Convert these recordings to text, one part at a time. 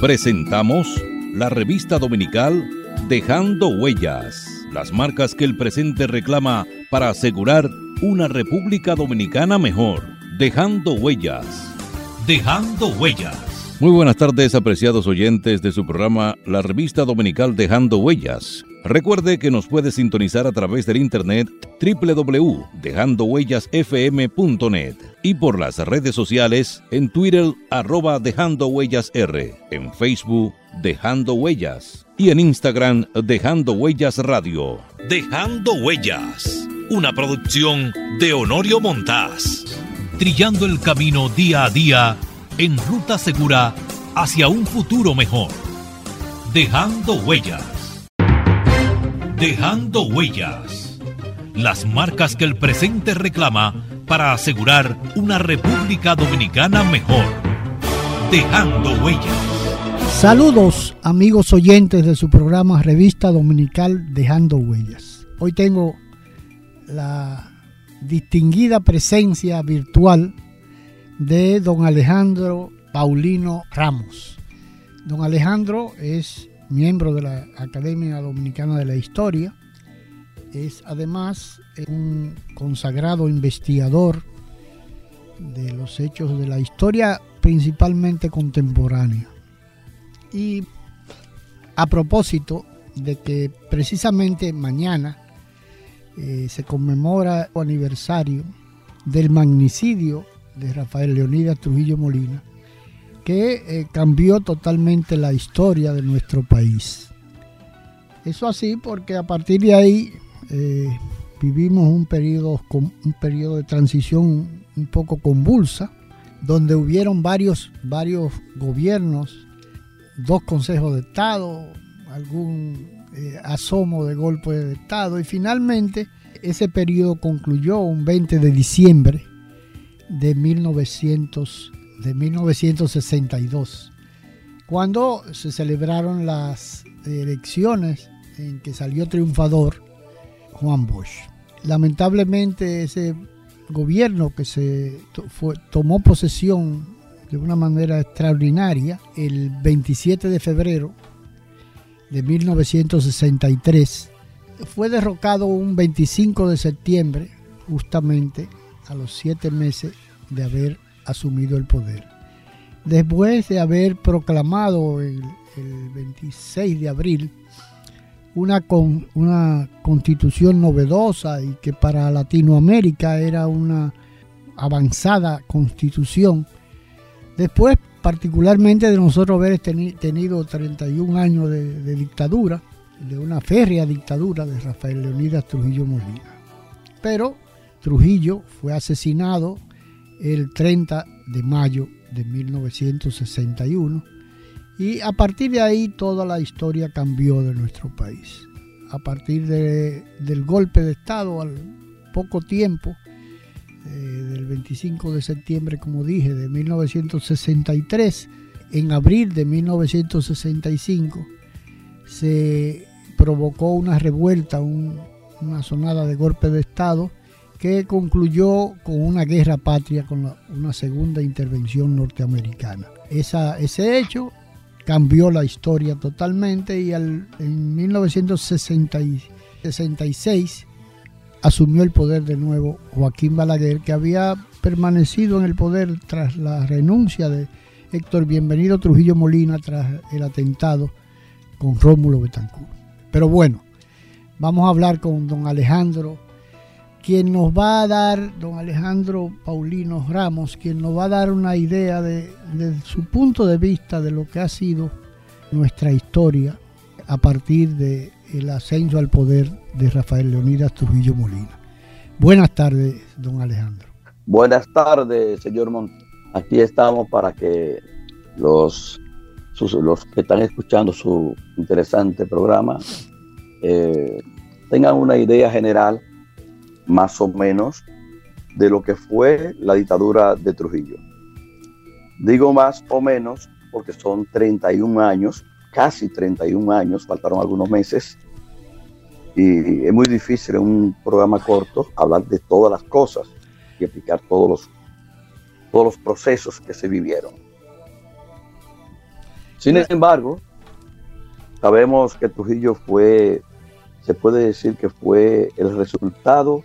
Presentamos la revista dominical Dejando Huellas, las marcas que el presente reclama para asegurar una República Dominicana mejor. Dejando Huellas. Dejando Huellas. Muy buenas tardes, apreciados oyentes de su programa La Revista Dominical Dejando Huellas. Recuerde que nos puede sintonizar a través del internet www.dejandohuellasfm.net y por las redes sociales en Twitter arroba Dejando Huellas R, en Facebook Dejando Huellas y en Instagram Dejando Huellas Radio. Dejando Huellas, una producción de Honorio Montás. Trillando el camino día a día en ruta segura hacia un futuro mejor. Dejando huellas. Dejando huellas. Las marcas que el presente reclama para asegurar una República Dominicana mejor. Dejando huellas. Saludos amigos oyentes de su programa Revista Dominical Dejando Huellas. Hoy tengo la distinguida presencia virtual de don Alejandro Paulino Ramos. Don Alejandro es miembro de la Academia Dominicana de la Historia, es además un consagrado investigador de los hechos de la historia principalmente contemporánea. Y a propósito de que precisamente mañana eh, se conmemora el aniversario del magnicidio de Rafael Leonidas Trujillo Molina, que eh, cambió totalmente la historia de nuestro país. Eso así porque a partir de ahí eh, vivimos un periodo, un de transición un poco convulsa, donde hubieron varios, varios gobiernos, dos consejos de Estado, algún eh, asomo de golpe de Estado y finalmente ese periodo concluyó un 20 de diciembre de, 1900, de 1962, cuando se celebraron las elecciones en que salió triunfador Juan Bosch. Lamentablemente ese gobierno que se tomó posesión de una manera extraordinaria el 27 de febrero de 1963 fue derrocado un 25 de septiembre justamente a los siete meses de haber asumido el poder. Después de haber proclamado el, 26 de abril una, una constitución novedosa y que para Latinoamérica era una avanzada constitución, después particularmente de nosotros haber tenido 31 años de, de dictadura, de una férrea dictadura de Rafael Leonidas Trujillo Molina. Pero Trujillo fue asesinado el 30 de mayo de 1961 y a partir de ahí toda la historia cambió de nuestro país. A partir del golpe de Estado al poco tiempo, eh, del 25 de septiembre, como dije, de 1963, en abril de 1965, se provocó una revuelta, una sonada de golpe de Estado que concluyó con una guerra patria, con una segunda intervención norteamericana. Ese hecho cambió la historia totalmente y en 1966 asumió el poder de nuevo Joaquín Balaguer, que había permanecido en el poder tras la renuncia de Héctor Bienvenido Trujillo Molina tras el atentado con Rómulo Betancourt. Pero bueno, vamos a hablar con don Alejandro quien nos va a dar, don Alejandro Paulino Ramos, quien nos va a dar una idea de, su punto de vista de lo que ha sido nuestra historia a partir del el ascenso al poder de Rafael Leonidas Trujillo Molina. Buenas tardes, don Alejandro. Buenas tardes, señor Mont. Aquí estamos para que los, los que están escuchando su interesante programa eh, tengan una idea general más o menos de lo que fue la dictadura de Trujillo. Digo más o menos porque son 31 años, casi 31 años, faltaron algunos meses, y es muy difícil en un programa corto hablar de todas las cosas y explicar todos los, todos los procesos que se vivieron. Sin embargo, sabemos que Trujillo fue, se puede decir que fue el resultado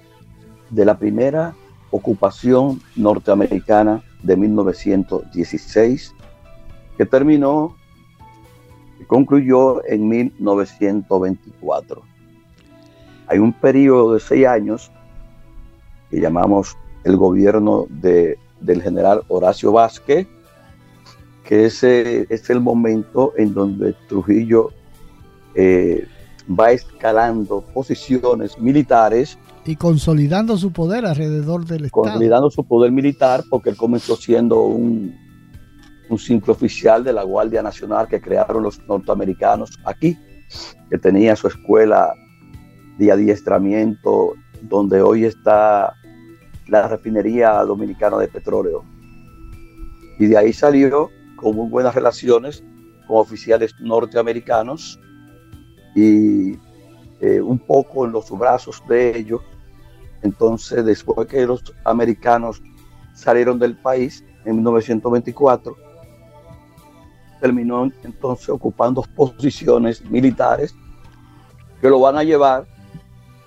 de la primera ocupación norteamericana de 1916, que terminó y concluyó en 1924. Hay un periodo de seis años que llamamos el gobierno de, del general Horacio Vázquez, que ese es el momento en donde Trujillo eh, va escalando posiciones militares. Y consolidando su poder alrededor del Estado. Consolidando su poder militar, porque él comenzó siendo un, un simple oficial de la Guardia Nacional que crearon los norteamericanos aquí, que tenía su escuela de adiestramiento, donde hoy está la refinería dominicana de petróleo. Y de ahí salió con muy buenas relaciones con oficiales norteamericanos y eh, un poco en los brazos de ellos. Entonces, después que los americanos salieron del país en 1924, terminó entonces ocupando posiciones militares que lo van a llevar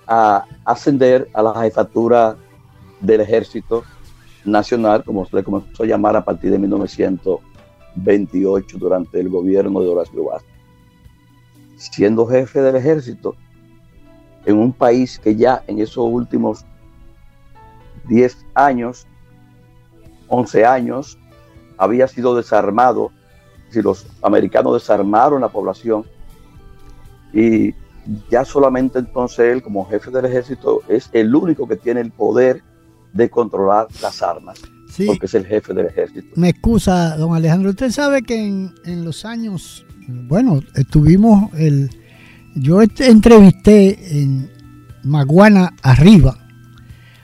a ascender a la jefatura del ejército nacional, como se le comenzó a llamar a partir de 1928 durante el gobierno de Horacio Vázquez. Siendo jefe del ejército en un país que ya en esos últimos 10 años, 11 años, había sido desarmado, si los americanos desarmaron la población y ya solamente entonces él como jefe del ejército es el único que tiene el poder de controlar las armas, porque es el jefe del ejército. Me excusa, don Alejandro, usted sabe que en, los años, bueno, estuvimos, el, yo entrevisté en Maguana arriba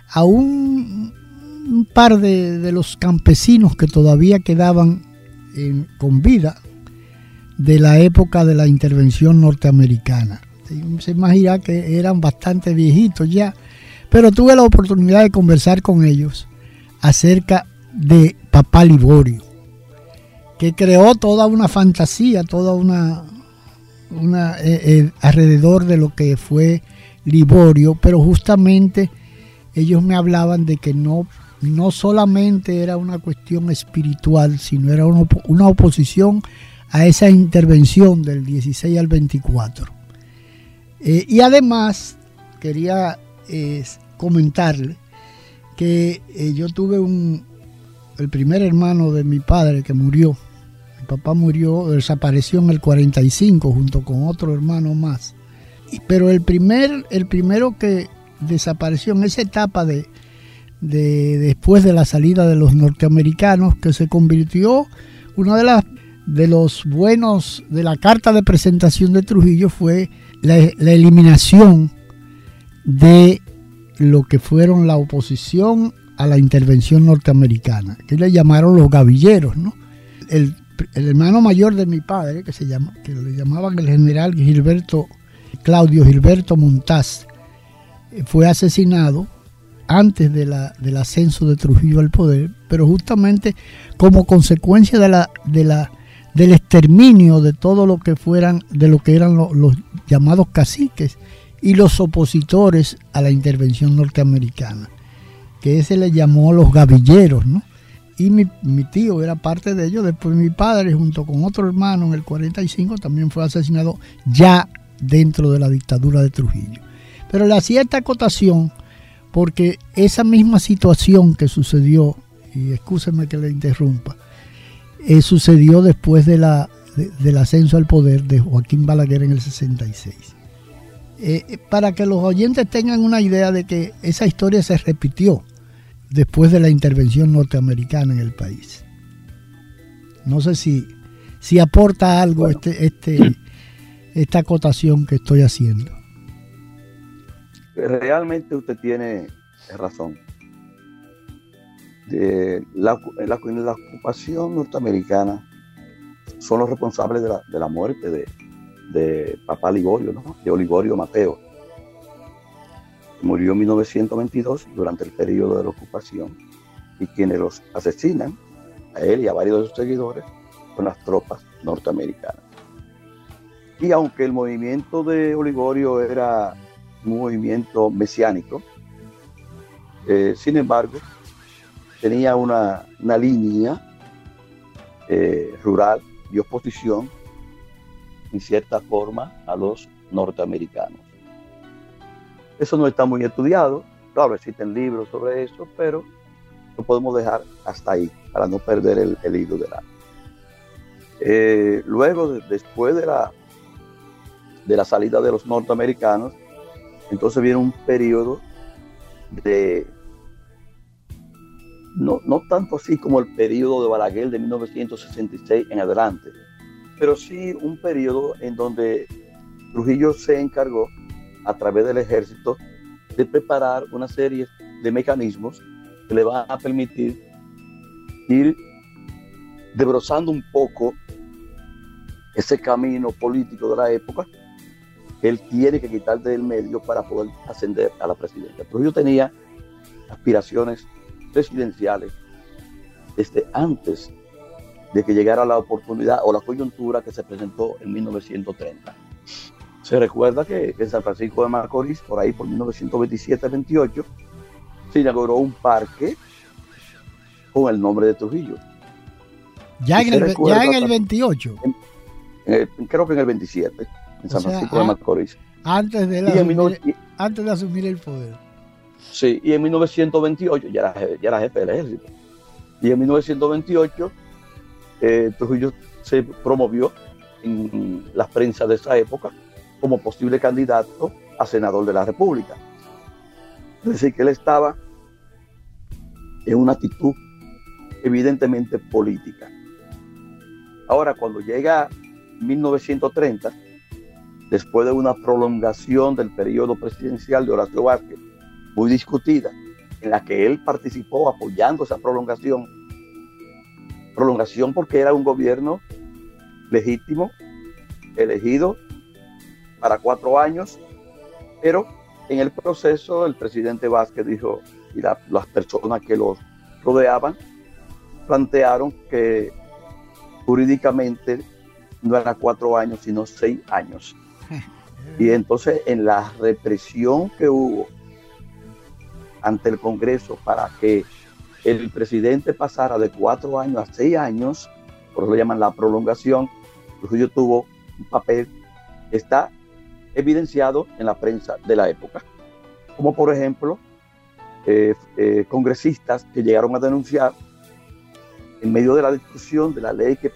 a un, par de, los campesinos que todavía quedaban con vida de la época de la intervención norteamericana. Se imagina que eran bastante viejitos ya pero tuve la oportunidad de conversar con ellos acerca de Papá Liborio, que creó toda una fantasía, toda una, una eh, eh, alrededor de lo que fue Liborio, pero justamente ellos me hablaban de que no, no solamente era una cuestión espiritual, sino era una, oposición a esa intervención del 16 al 24. Eh, y además quería comentarle que eh, yo tuve un, el primer hermano de mi padre que murió. Mi papá murió, desapareció en el 45 junto con otro hermano más. pero el, primer, el primero que desapareció en esa etapa de, de después de la salida de los norteamericanos, que se convirtió una de las de los buenos de la carta de presentación de Trujillo fue la, eliminación de lo que fueron la oposición a la intervención norteamericana, que le llamaron los gavilleros, ¿no? El, hermano mayor de mi padre, que se llama, que le llamaban el general Gilberto, Claudio Gilberto Montaz, eh, fue asesinado antes de la, del ascenso de Trujillo al poder, pero justamente como consecuencia de la, de la, del exterminio de todo lo que fueran, de lo que eran los llamados caciques y los opositores a la intervención norteamericana, que ese le llamó los gavilleros, ¿no? Y mi, tío era parte de ellos, después mi padre junto con otro hermano en el 45 también fue asesinado ya dentro de la dictadura de Trujillo. Pero le hacía esta acotación porque esa misma situación que sucedió, y escúcheme que le interrumpa, eh, sucedió después de la, del ascenso al poder de Joaquín Balaguer en el 66. Eh, eh, para que los oyentes tengan una idea de que esa historia se repitió después de la intervención norteamericana en el país. No sé si, si aporta algo este, este, esta acotación que estoy haciendo. Realmente usted tiene razón. la, la, la, ocupación norteamericana son los responsables de la, de la muerte de, de papá Liborio, ¿no? de Olivorio Mateo. Murió en 1922 durante el periodo de la ocupación y quienes los asesinan, a él y a varios de sus seguidores, son las tropas norteamericana. Y aunque el movimiento de Oligorio era un movimiento mesiánico, eh, sin embargo, tenía una, línea eh, rural de oposición, en cierta forma, a los norteamericanos. Eso no está muy estudiado, claro, existen libros sobre eso, pero lo podemos dejar hasta ahí, para no perder el, hilo de la... Eh, luego, después de la, de la salida de los norteamericanos, entonces viene un periodo de, no, no tanto así como el periodo de Balaguer de 1966 en adelante, pero sí un periodo en donde Trujillo se encargó a través del ejército de preparar una serie de mecanismos que le van a permitir ir desbrozando un poco ese camino político de la época él tiene que quitar del medio para poder ascender a la presidencia. Trujillo tenía aspiraciones presidenciales desde antes de que llegara la oportunidad o la coyuntura que se presentó en 1930. Se recuerda que en San Francisco de Macorís, por ahí por 1927-28, se inauguró un parque con el nombre de Trujillo. Ya, en el, ya en el, 28. creo que en el 27, en San Francisco de Macorís. Antes de, asumir, antes de asumir el poder. Sí, y en 1928 ya era, ya era jefe del ejército. Y en 1928 eh, Trujillo se promovió en la prensa de esa época como posible candidato a senador de la República. Es decir, que él estaba en una actitud evidentemente política. Ahora, cuando llega 1930, después de una prolongación del periodo presidencial de Horacio Vázquez, muy discutida, en la que él participó apoyando esa prolongación, prolongación porque era un gobierno legítimo, elegido para cuatro años, pero en el proceso el presidente Vázquez dijo, y las personas que los rodeaban, plantearon que jurídicamente no era cuatro años, sino seis años. Y entonces en la represión que hubo ante el Congreso para que el presidente pasara de cuatro años a seis años, por eso lo llaman la prolongación, Trujillo tuvo un papel que está evidenciado en la prensa de la época, como por ejemplo eh, eh, congresistas que llegaron a denunciar en medio de la discusión de la ley que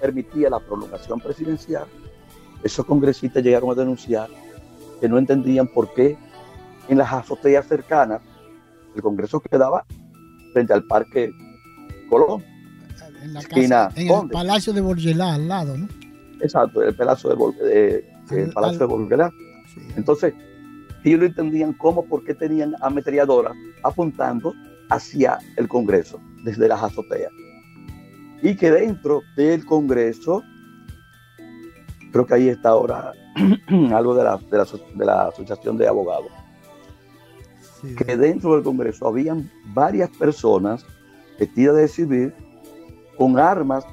permitía la prolongación presidencial, esos congresistas llegaron a denunciar que no entendían por qué en las azoteas cercanas el Congreso quedaba frente al Parque Colón. En, la casa, en el Palacio de Borgelá, al lado, ¿no? Exacto, el Palacio de, el Palacio de Borgelá. Entonces, ellos no entendían cómo, por qué tenían ametralladoras apuntando hacia el Congreso, desde las azoteas. Y que dentro del Congreso, creo que ahí está ahora algo de la, de la Asociación de Abogados, que dentro del Congreso habían varias personas vestidas de civil con armas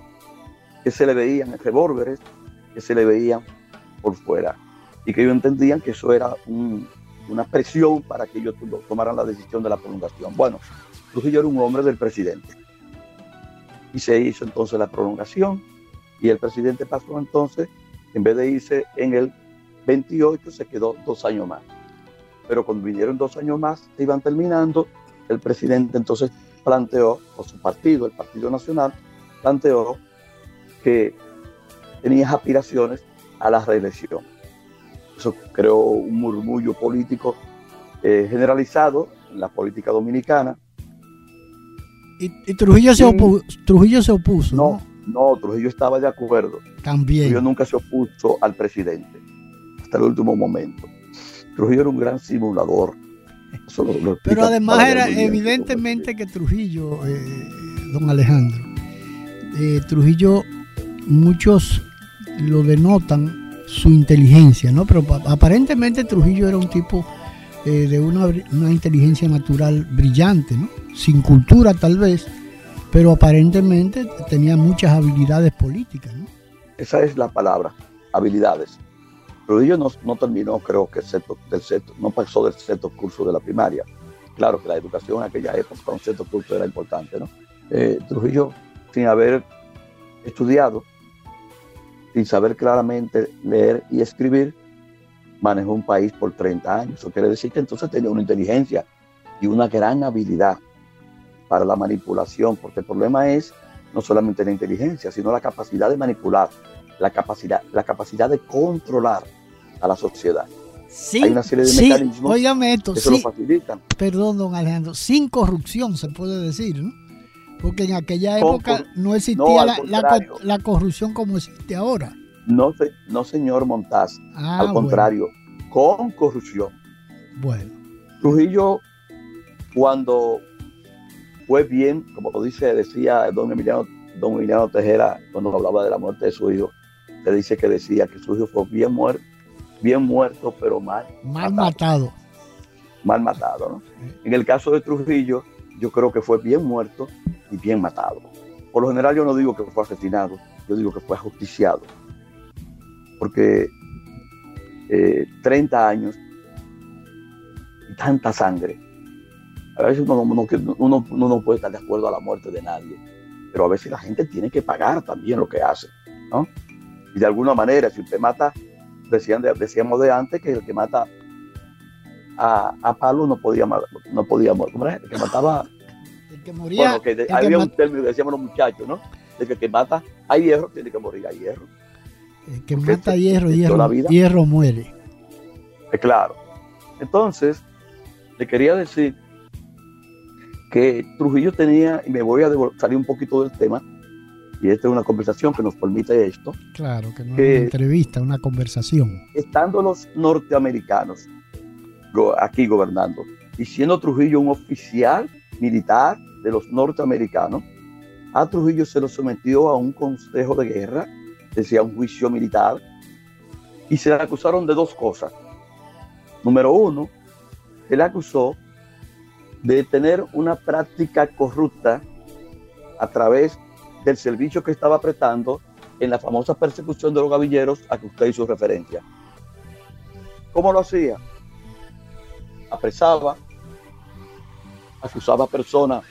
que se le veían, revólveres que se le veían por fuera. Y que ellos entendían que eso era una presión para que ellos tomaran la decisión de la prolongación. Bueno, Trujillo era un hombre del presidente. Y se hizo entonces la prolongación y el presidente pasó entonces, en vez de irse en el 28, se quedó dos años más pero cuando vinieron dos años más, se iban terminando, el presidente entonces planteó, o su partido, el Partido Nacional, planteó que tenía aspiraciones a la reelección. Eso creó un murmullo político eh, generalizado en la política dominicana. Y, Trujillo, se opuso, Trujillo se opuso. No, no, Trujillo estaba de acuerdo. También. Trujillo nunca se opuso al presidente hasta el último momento. Trujillo era un gran simulador. Pero además era evidentemente que Trujillo, eh, don Alejandro, eh, Trujillo, muchos lo denotan su inteligencia, ¿no? Pero aparentemente Trujillo era un tipo eh, de una, una, inteligencia natural brillante, ¿no? Sin cultura tal vez, pero aparentemente tenía muchas habilidades políticas, ¿no? Esa es la palabra, habilidades. Trujillo no, no terminó, creo que del sexto, no pasó del sexto curso de la primaria. Claro que la educación en aquella época, un sexto curso era importante, ¿no? Eh, Trujillo, sin haber estudiado, sin saber claramente leer y escribir, manejó un país por 30 años. Eso quiere decir que entonces tenía una inteligencia y una gran habilidad para la manipulación, porque el problema es no solamente la inteligencia, sino la capacidad de manipular, la capacidad, la capacidad de controlar a la sociedad. Sí, Hay una serie de mecanismos esto, que lo facilitan. Perdón, don Alejandro, sin corrupción se puede decir, ¿no? Porque en aquella época no existía la, corrupción como existe ahora. No, no señor Montaz, ah, al contrario, con corrupción. Bueno. Trujillo, cuando fue bien, como lo dice, decía don Emiliano, don Emiliano Tejera, cuando hablaba de la muerte de su hijo, se dice que decía que su hijo fue bien muerto, bien muerto, pero mal. Mal matado. Mal matado, ¿no? En el caso de Trujillo, yo creo que fue bien muerto y bien matado. Por lo general yo no digo que fue asesinado, yo digo que fue ajusticiado. Porque 30 eh, años y tanta sangre. A veces uno, uno, no puede estar de acuerdo a la muerte de nadie, pero a veces la gente tiene que pagar también lo que hace, ¿no? Y de alguna manera, si usted mata decían decíamos de antes que el que mata a, a Pablo no podía, no podía morir. ¿Cómo El que mataba. El que moría. Bueno, que había un término que decíamos los muchachos, ¿no? De que el que mata a hierro tiene que morir a hierro. El que mata a hierro, hierro, hierro muere. Es claro. Entonces, le quería decir que Trujillo tenía, y me voy a salir un poquito del tema, y esta es una conversación que nos permite esto. Claro, que no es una entrevista, una conversación. Estando los norteamericanos aquí gobernando y siendo Trujillo un oficial militar de los norteamericanos, a Trujillo se lo sometió a un consejo de guerra, decía un juicio militar, y se le acusaron de dos cosas. Número uno, se le acusó de tener una práctica corrupta a través del servicio que estaba apretando en la famosa persecución de los gavilleros a que usted hizo referencia. ¿Cómo lo hacía? Apresaba, acusaba a personas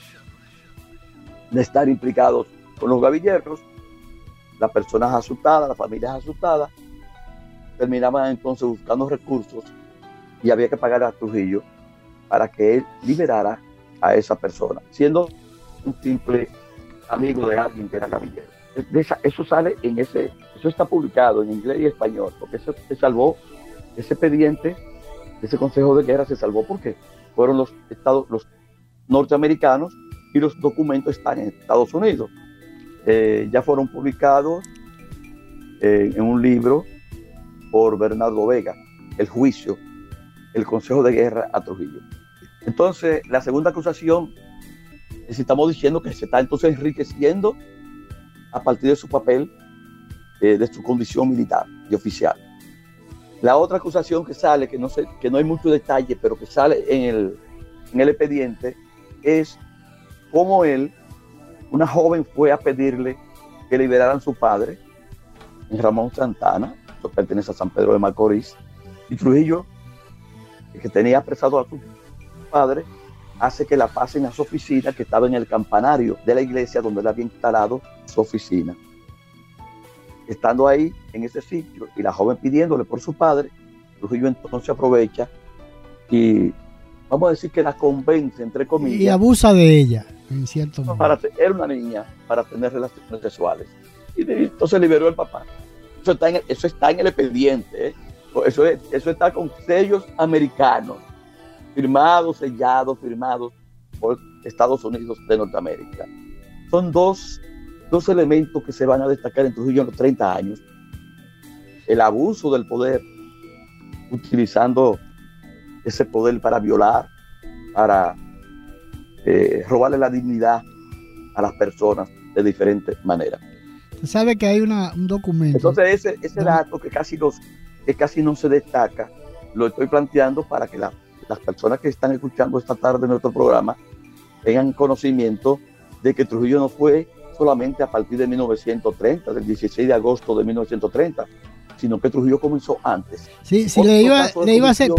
de estar implicados con los gavilleros, las personas asustadas, las familias asustadas, terminaban entonces buscando recursos y había que pagar a Trujillo para que él liberara a esa persona, siendo un simple amigo de alguien que era gavillero. eso sale en ese, eso está publicado en inglés y español, porque eso se salvó, ese expediente, ese consejo de guerra se salvó porque fueron los estados, los norteamericanos y los documentos están en Estados Unidos. Eh, ya fueron publicados en un libro por Bernardo Vega, El juicio, el consejo de guerra a Trujillo. Entonces, la segunda acusación estamos diciendo que se está entonces enriqueciendo a partir de su papel, eh, de su condición militar y oficial. La otra acusación que sale, que no, sé, que no hay mucho detalle, pero que sale en el, en el expediente, es cómo él, una joven fue a pedirle que liberaran a su padre, Ramón Santana, que pertenece a San Pedro de Macorís, y Trujillo, que tenía apresado a su padre, hace que la pasen a su oficina que estaba en el campanario de la iglesia donde él había instalado su oficina. Estando ahí en ese sitio y la joven pidiéndole por su padre, Trujillo entonces aprovecha y vamos a decir que la convence, entre comillas. Y abusa de ella, en cierto modo. Para, era una niña para tener relaciones sexuales. Y entonces liberó el papá. Eso está en, eso está en el expediente. ¿eh? Eso, eso está con sellos americanos firmados, sellados, firmados por Estados Unidos de Norteamérica. Son dos, dos elementos que se van a destacar en Trujillo en los 30 años. El abuso del poder, utilizando ese poder para violar, para eh, robarle la dignidad a las personas de diferentes maneras. Sabe que hay una, un documento. Entonces ese, ese dato que casi, los, que casi no se destaca, lo estoy planteando para que la las personas que están escuchando esta tarde nuestro programa tengan conocimiento de que Trujillo no fue solamente a partir de 1930, del 16 de agosto de 1930, sino que Trujillo comenzó antes. Sí, sí, le iba, le iba a hacer.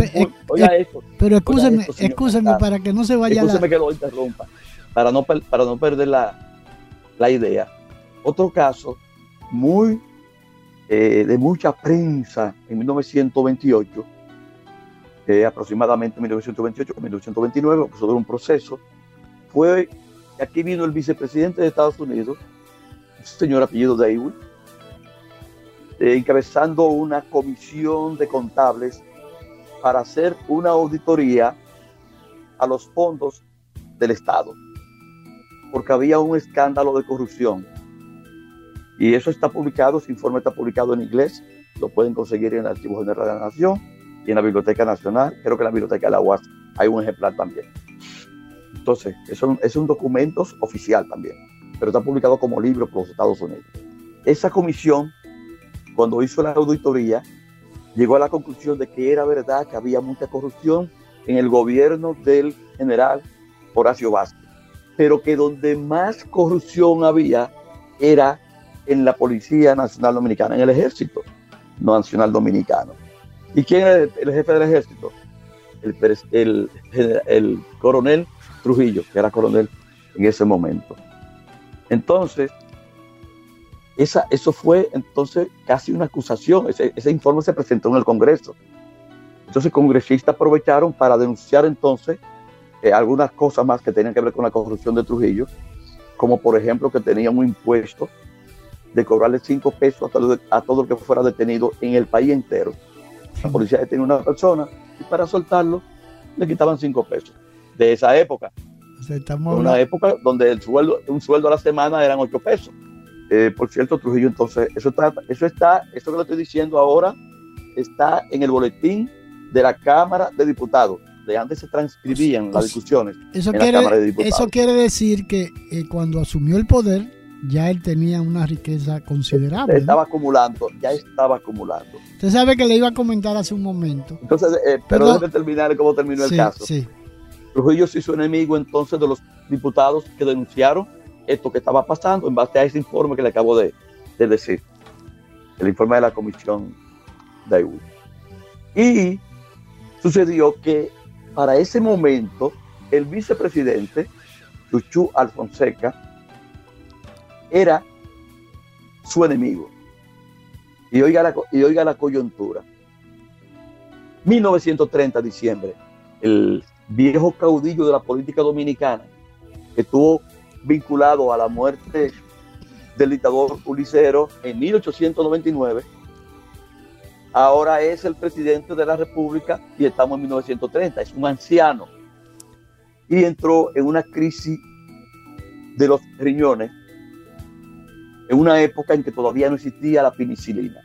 pero escúcheme, escúcheme para que no se vaya la. que lo interrumpa, para no, para no perder la, la idea. Otro caso muy eh, de mucha prensa en 1928, aproximadamente 1928-1929, sobre un proceso, fue aquí vino el vicepresidente de Estados Unidos, un señor apellido Dewey, eh, encabezando una comisión de contables para hacer una auditoría a los fondos del Estado, porque había un escándalo de corrupción. Y eso está publicado, ese informe está publicado en inglés, lo pueden conseguir en el Archivo General de la Nación y en la Biblioteca Nacional, creo que en la Biblioteca de la UAS hay un ejemplar también. Entonces, eso es un documento oficial también, pero está publicado como libro por los Estados Unidos. Esa comisión, cuando hizo la auditoría, llegó a la conclusión de que era verdad que había mucha corrupción en el gobierno del general Horacio Vázquez, pero que donde más corrupción había era en la Policía Nacional Dominicana, en el Ejército Nacional Dominicano. ¿Y quién es el, jefe del ejército? El, el, coronel Trujillo, que era coronel en ese momento. Entonces, esa, eso fue entonces casi una acusación. Ese, informe se presentó en el Congreso. Entonces, congresistas aprovecharon para denunciar entonces eh, algunas cosas más que tenían que ver con la corrupción de Trujillo, como por ejemplo que tenía un impuesto de cobrarle cinco pesos a todo, el que fuera detenido en el país entero. La policía detenía a una persona y para soltarlo le quitaban cinco pesos. De esa época. una época donde el sueldo, un sueldo a la semana eran ocho pesos. Eh, por cierto, Trujillo, entonces, eso está, eso está, eso que lo estoy diciendo ahora, está en el boletín de la Cámara de Diputados. De antes se transcribían las discusiones eso en quiere, la Cámara de Diputados. Eso quiere decir que eh, cuando asumió el poder, ya él tenía una riqueza considerable. Estaba acumulando, ya estaba acumulando. Usted sabe que le iba a comentar hace un momento. Entonces, eh, pero déjeme terminar cómo terminó el caso. Sí. Trujillo se hizo enemigo entonces de los diputados que denunciaron esto que estaba pasando en base a ese informe que le acabo de, decir, el informe de la comisión de Y sucedió que para ese momento el vicepresidente, Chuchu Alfonseca, era su enemigo. Y oiga la, y oiga la coyuntura. 1930, diciembre, el viejo caudillo de la política dominicana, que estuvo vinculado a la muerte del dictador Ulicero en 1899, ahora es el presidente de la República y estamos en 1930, es un anciano. Y entró en una crisis de los riñones en una época en que todavía no existía la penicilina,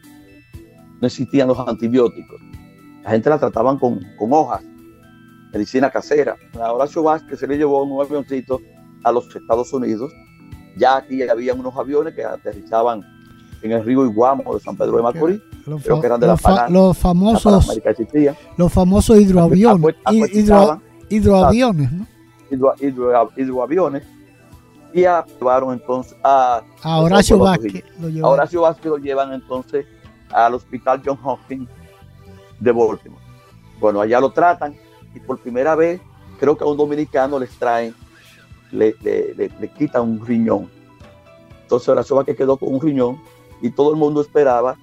no existían los antibióticos. La gente la trataban con, hojas, medicina casera. A Horacio Vázquez se le llevó un avioncito a los Estados Unidos. Ya aquí había unos aviones que aterrizaban en el río Iguamo de San Pedro de Macorís. Los, creo que eran de la los famosos los famosos hidroaviones hidroaviones ¿no? hidroaviones y llevaron entonces a, Horacio Vázquez. Lo a Horacio Vázquez lo llevan entonces al hospital John Hopkins de Baltimore. Bueno, allá lo tratan y por primera vez creo que a un dominicano les traen, le, le, quitan un riñón. Entonces Horacio Vázquez quedó con un riñón y todo el mundo esperaba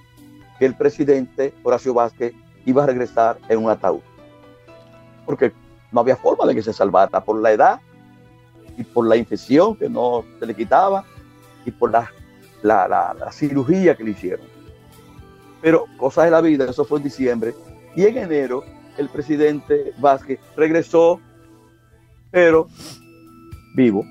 que el presidente Horacio Vázquez iba a regresar en un ataúd. Porque no había forma de que se salvara por la edad y por la infección que no se le quitaba y por la, la, cirugía que le hicieron. Pero cosas de la vida, eso fue en diciembre. Y en enero el presidente Vázquez regresó, pero vivo.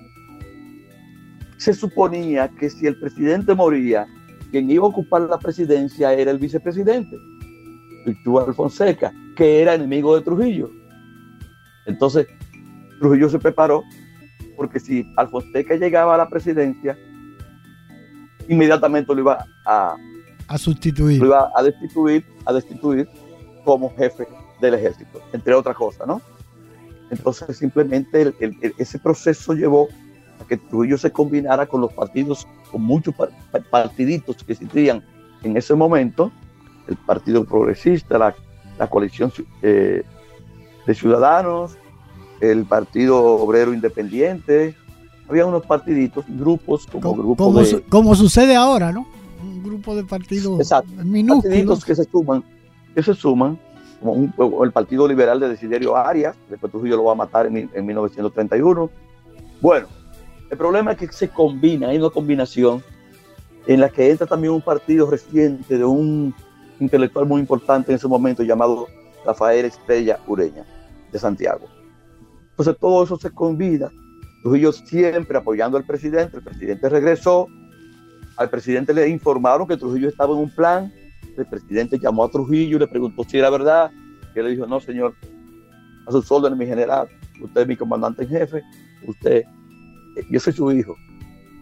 Se suponía que si el presidente moría, quien iba a ocupar la presidencia era el vicepresidente, Víctor Fonseca, que era enemigo de Trujillo. Entonces, Trujillo se preparó porque si Alfonseca llegaba a la presidencia, inmediatamente lo iba a, sustituir. Lo iba a destituir, a destituir como jefe del ejército, entre otras cosas, ¿no? Entonces simplemente ese proceso llevó a que Trujillo se combinara con los partidos, con muchos partiditos que existían en ese momento, el Partido Progresista, la, coalición eh, de ciudadanos, el Partido Obrero Independiente, había unos partiditos, grupos como, grupos como sucede ahora, ¿no? Un grupo de partidos minúsculos. Partiditos que se suman, que se suman, como el Partido Liberal de Desiderio Arias, después Trujillo lo va a matar en, en 1931. Bueno, el problema es que se combina, hay una combinación en la que entra también un partido reciente de un intelectual muy importante en ese momento llamado Rafael Estrella Ureña de Santiago. Entonces todo eso se combina. Trujillo siempre apoyando al presidente, el presidente regresó, al presidente le informaron que Trujillo estaba en un plan, el presidente llamó a Trujillo y le preguntó si era verdad, y él le dijo, no señor, a sus órdenes mi general, usted es mi comandante en jefe, usted, yo soy su hijo,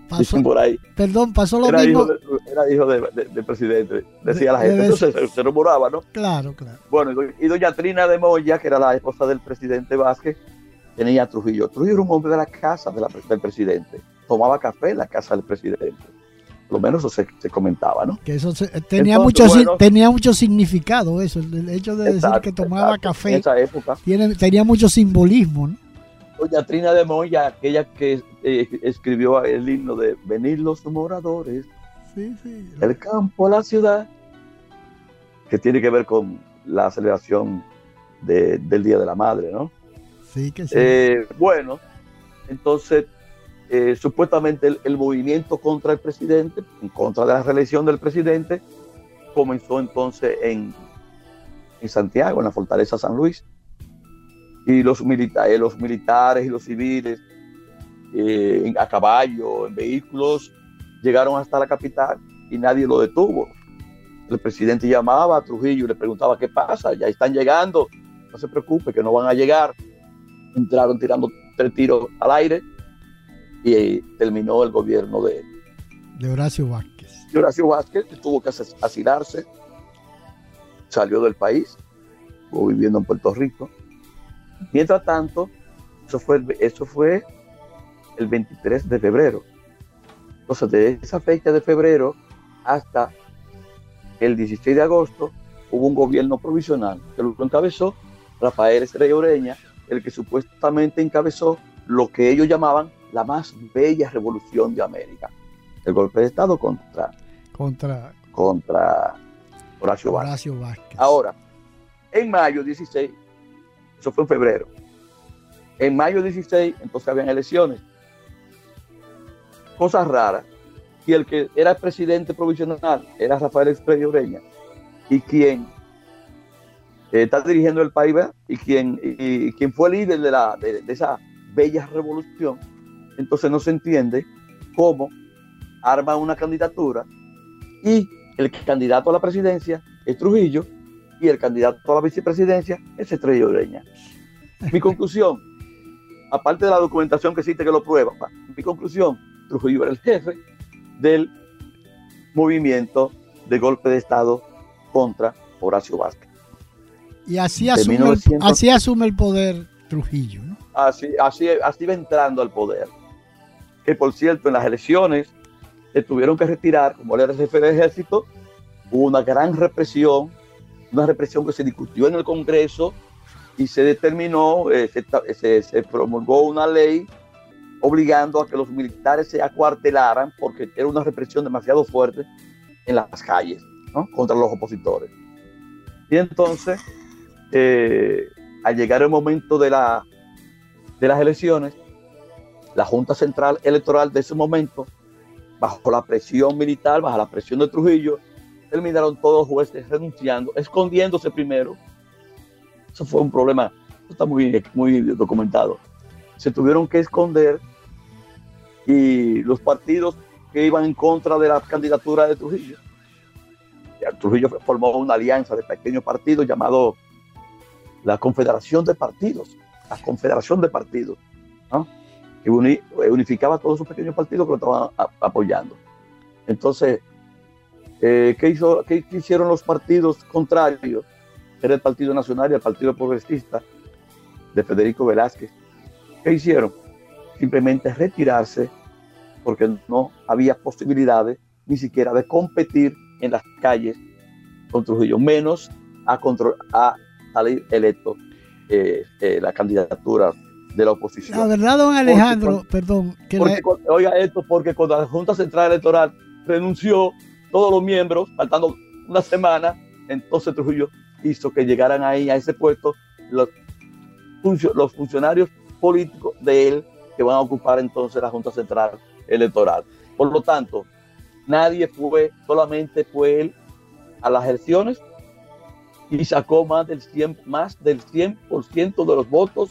Pasó, por ahí. Perdón, pasó lo era mismo. Hijo era hijo del presidente, decía la gente. Entonces se, se, rumoraba, ¿no? Claro, claro. Bueno, y doña Trina de Moya, que era la esposa del presidente Vázquez, tenía a Trujillo. Trujillo era un hombre de la casa de la, del presidente. Tomaba café en la casa del presidente. Por lo menos eso se, comentaba, ¿no? Que eso tenía, mucho, tenía mucho significado, eso. El hecho de decir que tomaba café. En esa época. Tiene, tenía mucho simbolismo, ¿no? Doña Trina de Moya, aquella que eh, escribió el himno de Venir los moradores, sí, sí. el campo, la ciudad, que tiene que ver con la celebración del Día de la Madre, ¿no? Sí, que sí. Eh, bueno, entonces, eh, supuestamente el, movimiento contra el presidente, en contra de la reelección del presidente, comenzó entonces en, Santiago, en la fortaleza San Luis y los, militares, eh, los militares y los civiles a caballo, en vehículos, llegaron hasta la capital y nadie lo detuvo. El presidente llamaba a Trujillo y le preguntaba qué pasa, ya están llegando, no se preocupe que no van a llegar. Entraron tirando tres tiros al aire y terminó el gobierno de, de Horacio Vázquez. De Horacio Vázquez tuvo que asilarse, salió del país, estuvo viviendo en Puerto Rico Mientras tanto, eso fue, eso fue el 23 de febrero. Entonces, de esa fecha de febrero hasta el 16 de agosto, hubo un gobierno provisional que lo encabezó Rafael Estrella Oreña, el que supuestamente encabezó lo que ellos llamaban la más bella revolución de América. El golpe de Estado contra, contra, contra Horacio, Horacio Vázquez. Ahora, en mayo 16 eso fue en febrero. En mayo 16, entonces habían elecciones. Cosas raras. Y el que era presidente provisional era Rafael Estrella Ureña. Y quien eh, está dirigiendo el país, y quien, y, quien fue líder de, de, esa bella revolución, entonces no se entiende cómo arma una candidatura y el candidato a la presidencia es Trujillo y el candidato a la vicepresidencia es Estrella Ureña. Mi conclusión, aparte de la documentación que existe que lo prueba, mi conclusión, Trujillo era el jefe del movimiento de golpe de Estado contra Horacio Vázquez. Y así asume, el, así asume el poder Trujillo, ¿no? Así, así, así va entrando al poder. Que por cierto, en las elecciones se tuvieron que retirar, como él era el jefe del ejército, hubo una gran represión una represión que se discutió en el Congreso y se determinó, eh, se, promulgó una ley obligando a que los militares se acuartelaran porque era una represión demasiado fuerte en las calles contra los opositores. Y entonces, eh, al llegar el momento de, la, de las elecciones, la Junta Central Electoral de ese momento, bajo la presión militar, bajo la presión de Trujillo, terminaron todos los jueces renunciando, escondiéndose primero. Eso fue un problema, está muy, muy documentado. Se tuvieron que esconder y los partidos que iban en contra de la candidatura de Trujillo, Trujillo formó una alianza de pequeños partidos llamado la Confederación de Partidos, la Confederación de Partidos, que unificaba a todos esos pequeños partidos que lo estaban apoyando. Entonces, eh, ¿qué, hizo, ¿Qué hicieron los partidos contrarios? Era el Partido Nacional y el Partido Progresista de Federico Velázquez. ¿Qué hicieron? simplemente retirarse porque no había posibilidades ni siquiera de competir en las calles con Trujillo, menos a, control, a salir electo eh, eh, la candidatura de la oposición. La verdad, don Alejandro, perdón. Que Oiga esto, porque cuando la Junta Central Electoral renunció todos los miembros, faltando una semana, entonces Trujillo hizo que llegaran ahí a ese puesto los, los funcionarios políticos de él que van a ocupar entonces la Junta Central Electoral. Por lo tanto, nadie fue, solamente fue él a las elecciones y sacó más del 100%, más del 100 de los votos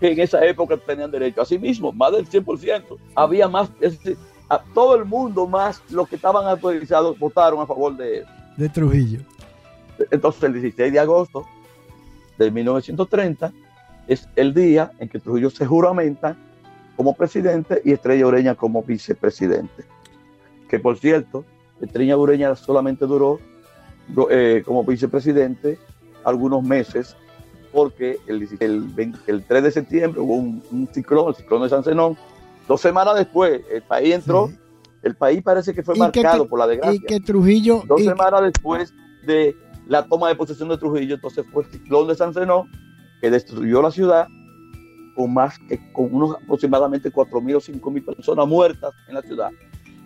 que en esa época tenían derecho. Asimismo, más del 100%. Había más, es decir, a todo el mundo más los que estaban autorizados votaron a favor de, de Trujillo. Entonces, el 16 de agosto de 1930 es el día en que Trujillo se juramenta como presidente y Estrella Ureña como vicepresidente. Que por cierto, Estrella Ureña solamente duró eh, como vicepresidente algunos meses porque el, el, 3 de septiembre hubo un, ciclón, el ciclón de San Zenón. Dos semanas después, el país entró, el país parece que fue marcado por la desgracia. Y que Trujillo... Dos semanas después de la toma de posesión de Trujillo, entonces fue el ciclón de San Zenón que destruyó la ciudad con más que con unos aproximadamente 4.000 o 5.000 personas muertas en la ciudad.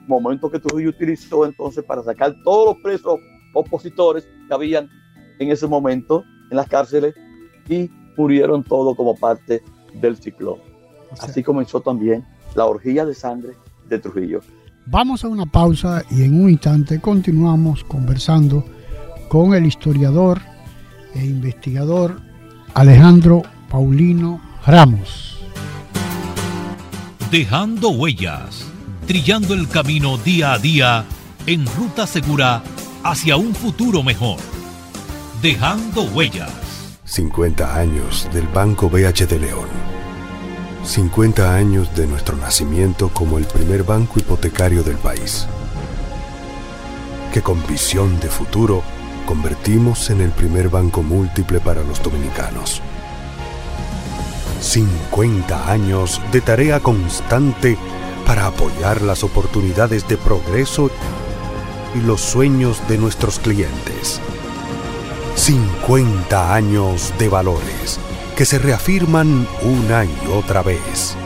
Momento que Trujillo utilizó entonces para sacar todos los presos opositores que habían en ese momento en las cárceles y murieron todos como parte del ciclón. Así comenzó también la orgía de sangre de Trujillo. Vamos a una pausa y en un instante continuamos conversando con el historiador e investigador Alejandro Paulino Ramos. Dejando huellas, trillando el camino día a día en ruta segura hacia un futuro mejor. Dejando huellas. 50 años del Banco BH de León. 50 años de nuestro nacimiento como el primer banco hipotecario del país. Que con visión de futuro convertimos en el primer banco múltiple para los dominicanos. 50 años de tarea constante para apoyar las oportunidades de progreso y los sueños de nuestros clientes. 50 años de valores que se reafirman una y otra vez.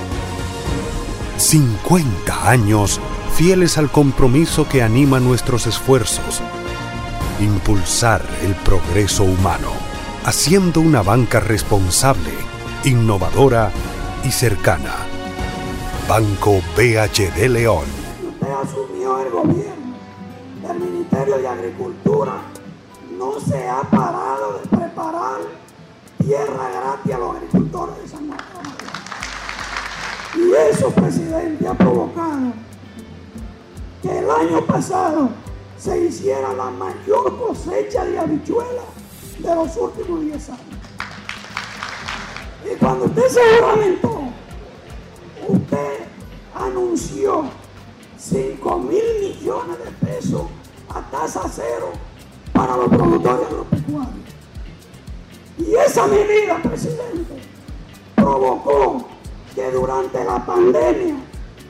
50 años fieles al compromiso que anima nuestros esfuerzos. Impulsar el progreso humano, haciendo una banca responsable, innovadora y cercana. Banco BHD León. Asumió el gobierno Ministerio de Agricultura no se ha parado de preparar tierra gratis a los agricultores de San Marcos. Y eso, presidente, ha provocado que el año pasado se hiciera la mayor cosecha de habichuelas de los últimos 10 años. Y cuando usted se juramentó, usted anunció 5 mil millones de pesos a tasa cero para los productores agropecuarios. Y esa medida, presidente, provocó que durante la pandemia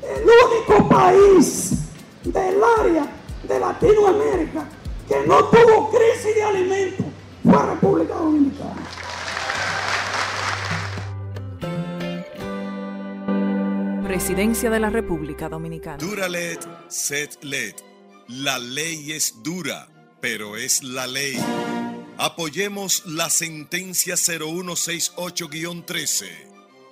el único país del área de Latinoamérica que no tuvo crisis de alimentos fue República Dominicana. Presidencia de la República Dominicana. Duralet, set let. La ley es dura, pero es la ley. Apoyemos la sentencia 0168-13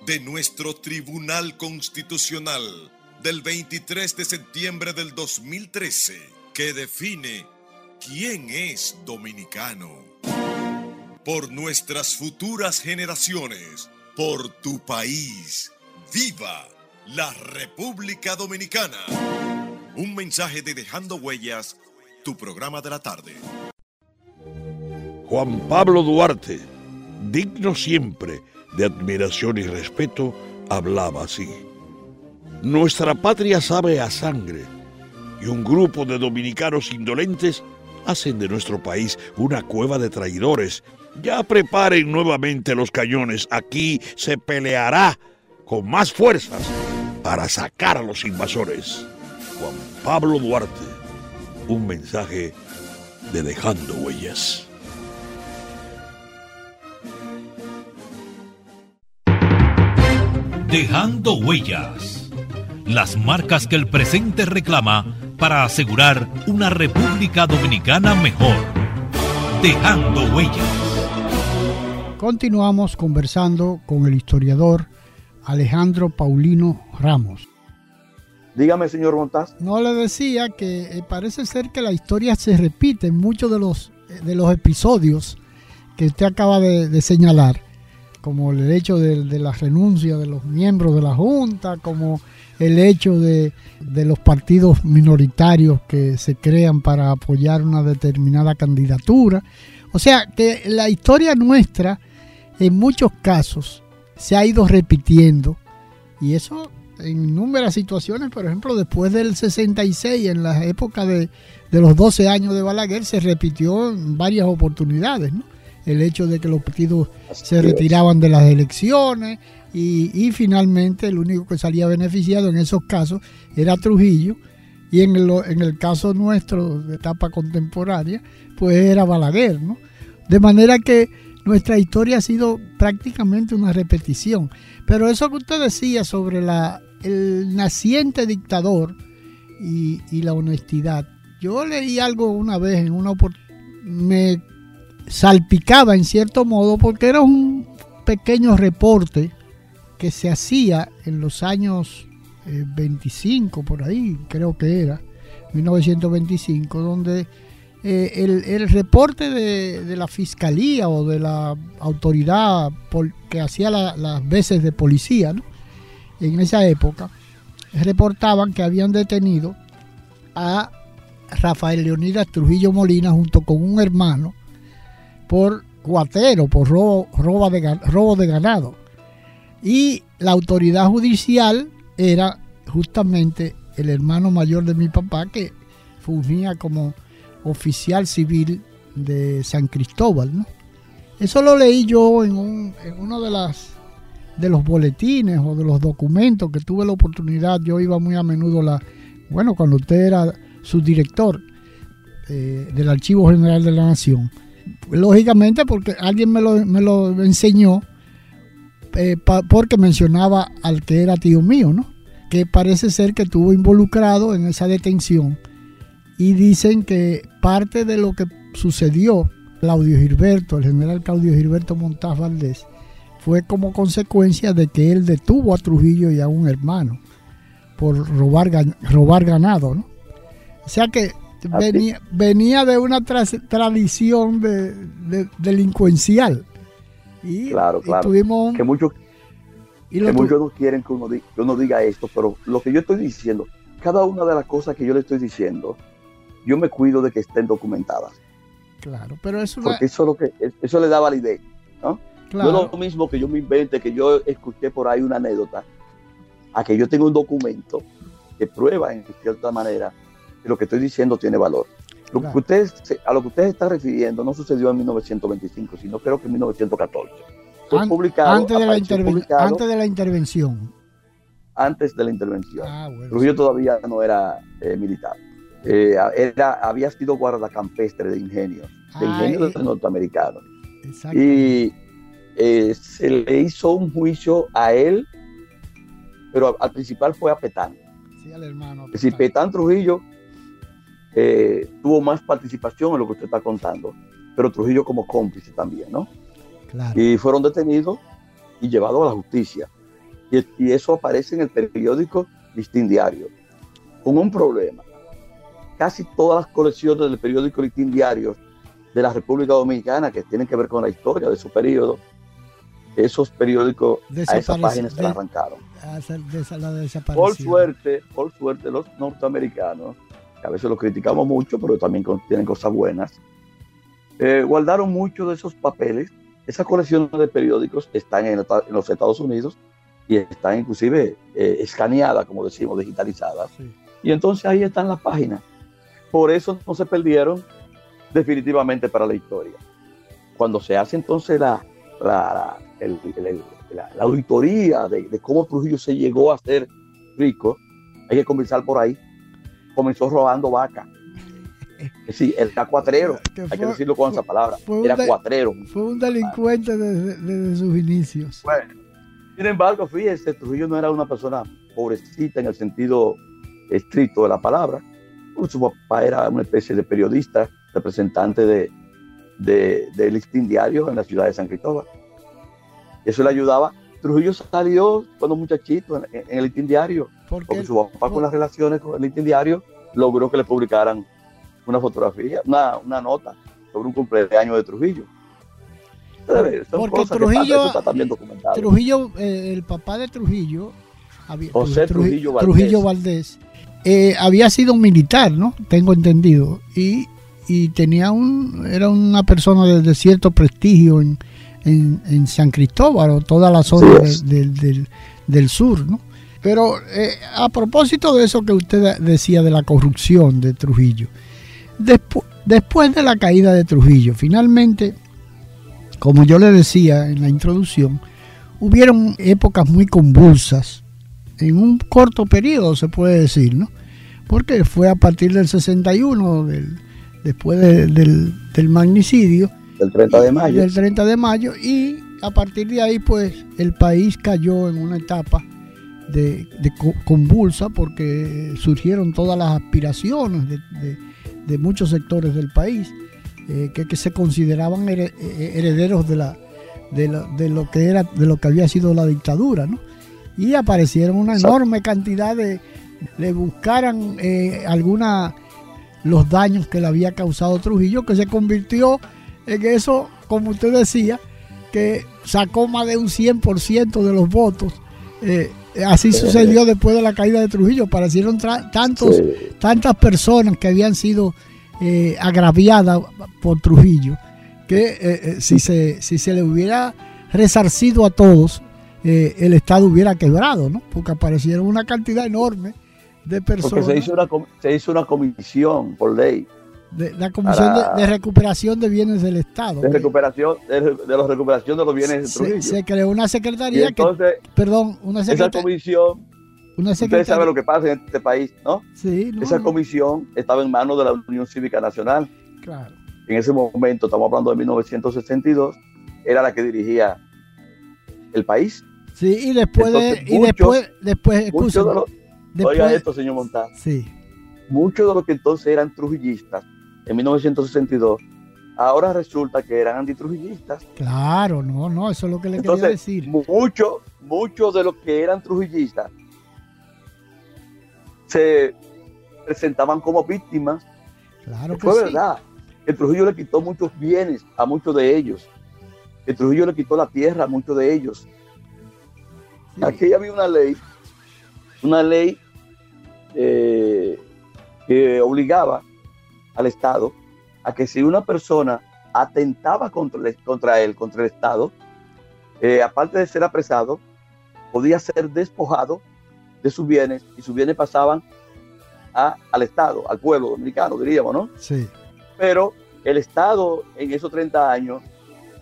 de nuestro Tribunal Constitucional del 23 de septiembre del 2013 que define quién es dominicano. Por nuestras futuras generaciones, por tu país, viva la República Dominicana. Un mensaje de Dejando Huellas, tu programa de la tarde. Juan Pablo Duarte, digno siempre de admiración y respeto, hablaba así. Nuestra patria sabe a sangre y un grupo de dominicanos indolentes hacen de nuestro país una cueva de traidores. Ya preparen nuevamente los cañones, aquí se peleará con más fuerzas para sacar a los invasores. Juan Pablo Duarte, un mensaje de Dejando Huellas. Dejando Huellas. Las marcas que el presente reclama para asegurar una República Dominicana mejor. Dejando Huellas. Continuamos conversando con el historiador Alejandro Paulino Ramos. Dígame, señor Montaz. No le decía que eh, parece ser que la historia se repite en muchos de los, eh, de los episodios que usted acaba de, señalar, como el hecho de, la renuncia de los miembros de la Junta, como el hecho de, de los partidos minoritarios que se crean para apoyar una determinada candidatura. O sea que la historia nuestra en muchos casos se ha ido repitiendo y eso en números situaciones, por ejemplo, después del 66, en la época de, los 12 años de Balaguer, se repitió en varias oportunidades, ¿no? El hecho de que los partidos se retiraban de las elecciones y, y, finalmente el único que salía beneficiado en esos casos era Trujillo y en el, en el caso nuestro de etapa contemporánea, pues era Balaguer, ¿no? De manera que nuestra historia ha sido prácticamente una repetición. Pero eso que usted decía sobre la, el naciente dictador y, la honestidad, yo leí algo una vez en una me salpicaba en cierto modo porque era un pequeño reporte que se hacía en los años 25 eh, por ahí, creo que era, 1925, donde eh, el, reporte de, la fiscalía o de la autoridad que hacía las veces de policía en esa época, reportaban que habían detenido a Rafael Leonidas Trujillo Molina junto con un hermano por cuatero, por robo, de, robo ganado. Y la autoridad judicial era justamente el hermano mayor de mi papá que fungía como oficial civil de San Cristóbal. ¿no? Eso lo leí yo en, un, en uno de, las, de los boletines o de los documentos que tuve la oportunidad. Yo iba muy a menudo, la, bueno, cuando usted era subdirector eh, del Archivo General de la Nación. Lógicamente porque alguien me lo, me lo enseñó eh, porque mencionaba al que era tío mío, ¿no? Que parece ser que estuvo involucrado en esa detención y dicen que parte de lo que sucedió Claudio Gilberto, el general Claudio Gilberto Montaz Valdés, fue como consecuencia de que él detuvo a Trujillo y a un hermano por robar, robar ganado, ¿no? O sea que venía, venía de una tradición de, delincuencial. Y, claro, claro. que muchos que muchos no quieren que uno, que uno diga esto, pero lo que yo estoy diciendo, cada una de las cosas que yo le estoy diciendo, yo me cuido de que estén documentadas. Claro, pero eso Porque eso, lo que, eso le da validez, ¿no? Claro. No es lo mismo que yo me invente, que yo escuché por ahí una anécdota, a que yo tenga un documento que prueba en cierta manera que lo que estoy diciendo tiene valor. Lo que ustedes, a lo que ustedes están refiriendo no sucedió en 1925, sino creo que en 1914. Fue publicado, antes, de la antes de la intervención. Antes de la intervención. Ah, Trujillo todavía no era eh, militar. Eh, era, había sido guardacampestre de ingenios, de ah, ingenios eh, norteamericanos. Y eh, se le hizo un juicio a él, pero al, principal fue a Petán. Sí, al hermano. Es decir, Petán Trujillo tuvo más participación en lo que usted está contando, pero Trujillo como cómplice también, ¿no? Claro. Y fueron detenidos y llevados a la justicia. Y, y eso aparece en el periódico Listín Diario, con un problema casi todas las colecciones del periódico Listín Diario de la República Dominicana que tienen que ver con la historia de su periodo, esos periódicos a esa página se la arrancaron. por suerte, por suerte los norteamericanos, que a veces los criticamos mucho, pero también tienen cosas buenas, eh, guardaron muchos de esos papeles. Esas colecciones de periódicos están en, los Estados Unidos y están inclusive eh, escaneadas, como decimos, digitalizadas. Y entonces ahí están las páginas. Por eso no se perdieron definitivamente para la historia. Cuando se hace entonces la, la, auditoría de, cómo Trujillo se llegó a ser rico, hay que comenzar por ahí. Comenzó robando vaca. Sí, el cuatrero, hay que decirlo con esa palabra. Era cuatrero. Fue un delincuente desde, sus inicios. Bueno, sin embargo, fíjese, Trujillo no era una persona pobrecita en el sentido estricto de la palabra. Su papá era una especie de periodista, representante de, de, de listín diario en la ciudad de San Cristóbal. Eso le ayudaba. Trujillo salió cuando muchachito en, el listín diario, porque su papá con las relaciones con el listín diario logró que le publicaran una fotografía, una, una nota sobre un cumpleaños de Trujillo. porque Trujillo, Trujillo eh, el papá de Trujillo, José Trujillo, Trujillo Valdés, eh, había sido un militar, ¿no? Tengo entendido. Y y tenía un, era una persona de, cierto prestigio en, en, San Cristóbal o toda la zona del, sur, ¿no? Pero eh, a propósito de eso que usted decía de la corrupción de Trujillo, después de la caída de Trujillo, finalmente, como yo le decía en la introducción, hubieron épocas muy convulsas, en un corto periodo se puede decir, ¿no? Porque fue a partir del 61, del, después del, del, magnicidio. Del 30 de mayo. Del 30 de mayo y a partir de ahí pues el país cayó en una etapa de, convulsa porque surgieron todas las aspiraciones de, muchos sectores del país eh, que, se consideraban eh, herederos de la de lo, de lo que era de lo que había sido la dictadura ¿no? y aparecieron una enorme cantidad de le buscaran eh, alguna los daños que le había causado Trujillo, que se convirtió en eso, como usted decía, que sacó más de un 100% de los votos. Eh, así sucedió después de la caída de Trujillo. Aparecieron tantos, tantas personas que habían sido eh, agraviadas por Trujillo, que eh, si, se, si se le hubiera resarcido a todos, el Estado hubiera quebrado, ¿no? Porque aparecieron una cantidad enorme de personas. Porque se hizo una, se hizo una comisión por ley. De, la Comisión de, Recuperación de Bienes del Estado. De recuperación de, la recuperación de los bienes de Trujillo. Se, creó una secretaría que, perdón, una secretaría. Esa comisión, una secretaría, usted sabe lo que pasa en este país, ¿no? Sí. esa comisión estaba en manos de la Unión Cívica Nacional. Claro. En ese momento, estamos hablando de 1962, era la que dirigía el país. Sí, y después de, y después, después, Oiga esto, señor Montaz. Sí. Muchos de los que entonces eran trujillistas en 1962, ahora resulta que eran antitrujillistas. Claro, no, no, eso es lo que le quería decir. Muchos, muchos de los que eran trujillistas se presentaban como víctimas. Claro que Fue verdad. El Trujillo le quitó muchos bienes a muchos de ellos. El Trujillo le quitó la tierra a muchos de ellos. Aquí había una ley, una ley eh, que obligaba al Estado a que si una persona atentaba contra, contra él, contra el Estado, eh, aparte de ser apresado, podía ser despojado de sus bienes y sus bienes pasaban al Estado, al pueblo dominicano, diríamos, ¿no? Sí. Pero el Estado en esos 30 años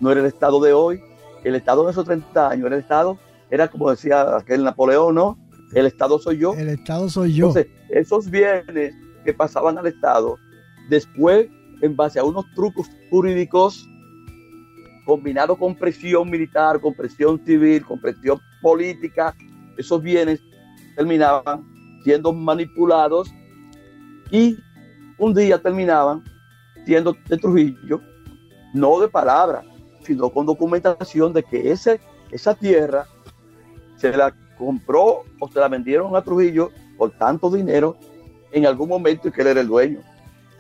no era el Estado de hoy, el Estado en esos 30 años era el Estado, era como decía aquel Napoleón, ¿no? El Estado soy yo. El Estado soy yo. Entonces, esos bienes que pasaban al Estado, después, en base a unos trucos jurídicos, combinados con presión militar, con presión civil, con presión política, esos bienes terminaban siendo manipulados y un día terminaban siendo de Trujillo, no de palabra, sino con documentación de que ese, esa tierra se la compró o se la vendieron a Trujillo por tanto dinero en algún momento y que él era el dueño.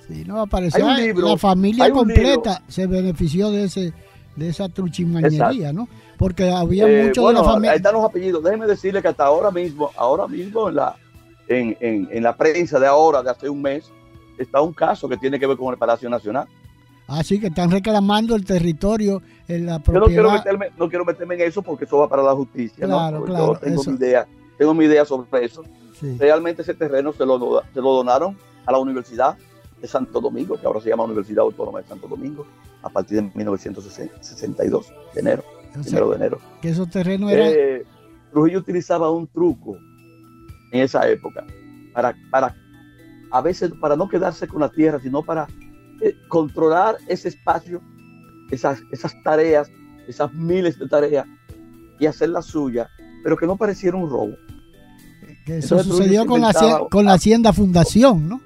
Sí, no, apareció la familia completa se benefició de ese de esa truchimañería, ¿no? Porque había eh, muchos de la familia. Ahí están los apellidos. Déjeme decirle que hasta ahora mismo, ahora mismo en la, en, en, la prensa de ahora, de hace un mes, está un caso que tiene que ver con el Palacio Nacional. Así ah, que están reclamando el territorio en la propiedad. Yo no quiero meterme, no quiero meterme en eso porque eso va para la justicia. Claro, claro. Yo tengo mi idea, tengo mi idea sobre eso. Realmente ese terreno se lo, se lo donaron a la Universidad de Santo Domingo, que ahora se llama Universidad Autónoma de Santo Domingo, a partir de 1962, de enero. de enero. Que esos terrenos eran... Eh, Trujillo utilizaba un truco en esa época para, para a veces para no quedarse con la tierra, sino para eh, controlar ese espacio, esas, esas tareas, esas miles de tareas y hacer la suya, pero que no pareciera un robo. Que eso sucedió con la, con la Hacienda Fundación, ¿no?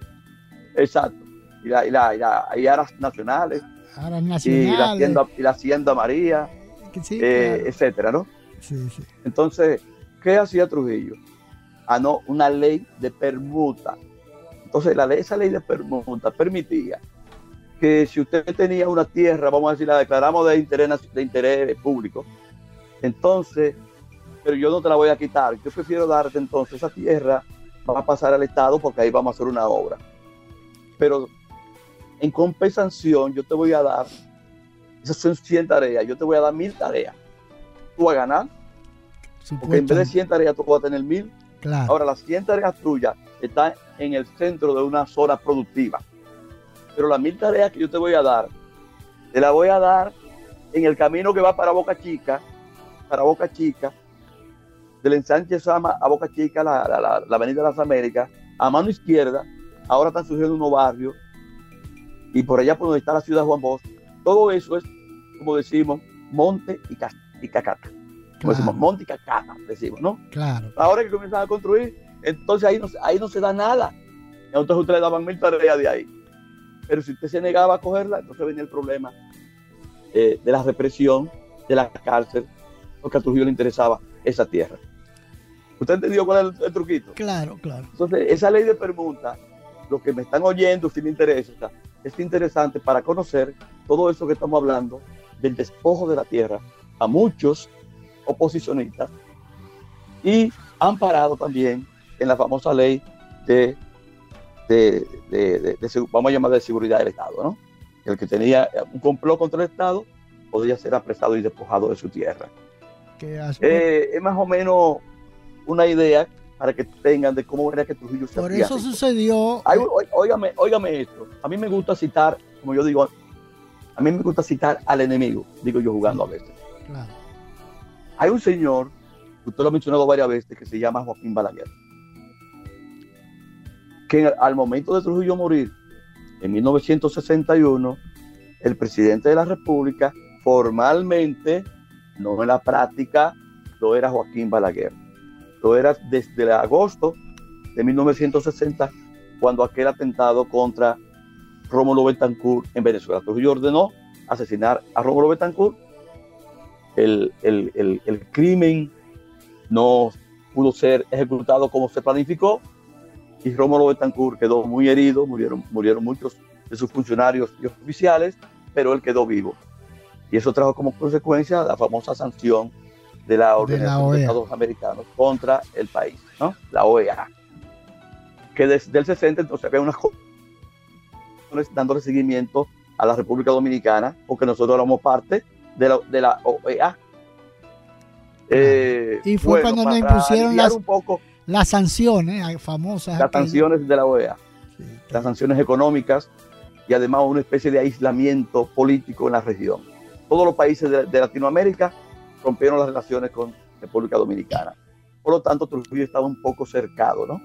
Exacto. Y, la, y, la, y, aras nacionales. Aras nacionales. Y la Hacienda, y la hacienda María, eh, etcétera, ¿no? Sí, sí. Entonces, ¿qué hacía Trujillo? Ah, no, una ley de permuta. Entonces, la ley, esa ley de permuta permitía que si usted tenía una tierra, vamos a decir, la declaramos de interés, de interés público, entonces pero yo no te la voy a quitar. Yo prefiero darte entonces esa tierra, va a pasar al Estado porque ahí vamos a hacer una obra. Pero en compensación yo te voy a dar, esas son 100 tareas, yo te voy a dar 1000 tareas. Tú vas a ganar, porque en vez de 100 tareas tú vas a tener 1000. Ahora las 100 tareas tuyas están en el centro de una zona productiva. Pero las 1000 tareas que yo te voy a dar, te las voy a dar en el camino que va para Boca Chica, para Boca Chica, del ensanche Sama a Boca Chica, la, la, Avenida de las Américas, a mano izquierda, ahora están surgiendo unos barrios, y por allá por donde está la ciudad Juan Bosch, todo eso es, como decimos, monte y, y cacata. Como decimos, monte y cacata, decimos, ¿no? Claro. Ahora que comienzan a construir, entonces ahí no, ahí no se da nada. Entonces usted le daban mil tareas de ahí. Pero si usted se negaba a cogerla, entonces venía el problema eh, de la represión, de la cárcel, porque a Trujillo le interesaba esa tierra. ¿Usted entendió cuál es el, truquito? Claro, claro. Entonces, esa ley de permuta, lo que me están oyendo, si les interesa, es interesante para conocer todo eso que estamos hablando del despojo de la tierra a muchos oposicionistas y han parado también en la famosa ley de, de, vamos a llamar de seguridad del Estado, ¿no? El que tenía un complot contra el Estado podía ser apresado y despojado de su tierra. Eh, es más o menos una idea para que tengan de cómo era que Trujillo se Por eso sucedió. óigame, esto. A mí me gusta citar, como yo digo, a mí me gusta citar al enemigo, digo yo jugando a veces. Claro. Hay un señor, usted lo ha mencionado varias veces, que se llama Joaquín Balaguer, que al momento de Trujillo morir, en 1961, el presidente de la República formalmente, no en la práctica, lo era Joaquín Balaguer. Lo era desde agosto de 1960, cuando aquel atentado contra Rómulo Betancourt en Venezuela. Trujillo ordenó asesinar a Rómulo Betancourt. El, el, crimen no pudo ser ejecutado como se planificó y Rómulo Betancourt quedó muy herido, murieron, murieron muchos de sus funcionarios y oficiales, pero él quedó vivo. Y eso trajo como consecuencia la famosa sanción de la Organización de, e Estados Americanos contra el país, ¿no? La OEA. Que desde el 60 entonces había unas dándole seguimiento a la República Dominicana, porque nosotros éramos parte de la, de la OEA. Eh, y fue cuando nos impusieron las, un poco, las sanciones famosas. Las sanciones de la OEA, las sanciones económicas y además una especie de aislamiento político en la región. Todos los países de Latinoamérica rompieron las relaciones con República Dominicana. Por lo tanto, Trujillo estaba un poco cercado, ¿no?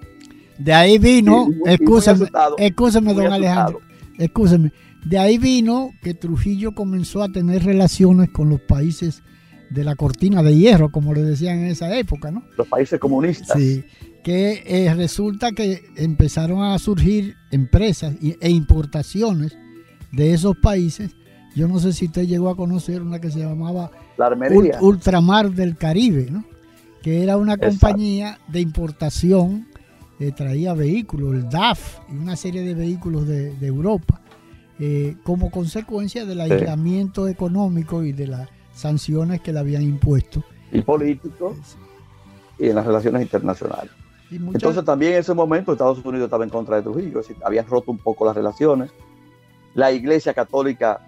De ahí vino, escúchame, don Alejandro, escúchame, de ahí vino que Trujillo comenzó a tener relaciones con los países de la cortina de hierro, como le decían en esa época, ¿no? Los países comunistas. Sí, que eh, resulta que empezaron a surgir empresas e importaciones de esos países. Yo no sé si usted llegó a conocer una que se llamaba Ultramar del Caribe, ¿no? que era una compañía de importación, que traía vehículos, el DAF y una serie de vehículos de, Europa, eh, como consecuencia del aislamiento económico y de las sanciones que le habían impuesto. Y político y en las relaciones internacionales. Entonces también en ese momento Estados Unidos estaba en contra de Trujillo, es decir, habían roto un poco las relaciones. La Iglesia Católica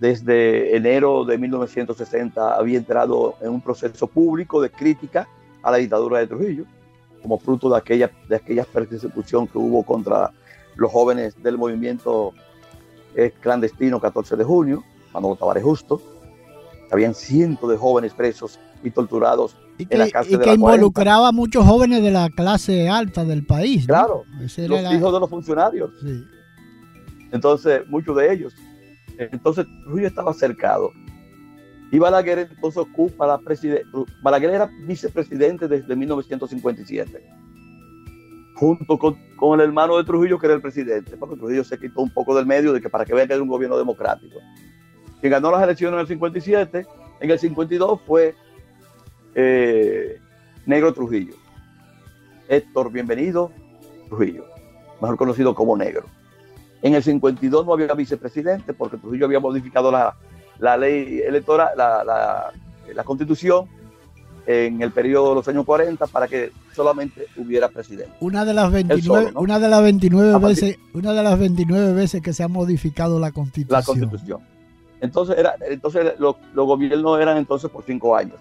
desde enero de 1960 había entrado en un proceso público de crítica a la dictadura de Trujillo, como fruto de aquella, de aquella persecución que hubo contra los jóvenes del movimiento clandestino 14 de junio, Manolo Tavares Justo. Habían cientos de jóvenes presos y torturados Y en la que, cárcel y de que la 40. involucraba a muchos jóvenes de la clase alta del país. Claro, los la- hijos de los funcionarios. sí. Entonces, muchos de ellos. Entonces, Trujillo estaba cercado. Y Balaguer entonces ocupa la presidencia. Balaguer era vicepresidente desde 1957. Junto con, con el hermano de Trujillo, que era el presidente. Porque Trujillo se quitó un poco del medio de que para que vean que era un gobierno democrático. Quien ganó las elecciones en el 57, en el 52 fue eh, Negro Trujillo. Héctor Bienvenido Trujillo, mejor conocido como Negro. En el 52 no había vicepresidente porque Trujillo había modificado la, la ley electoral, la, la- la constitución en el periodo de los años 40 para que solamente hubiera presidente. Una de las 29, solo, ¿no? una de las 29 A partir- veces, una de las 29 veces que se ha modificado la Constitución. La constitución. Entonces, era, entonces los, los gobiernos eran entonces por cinco años.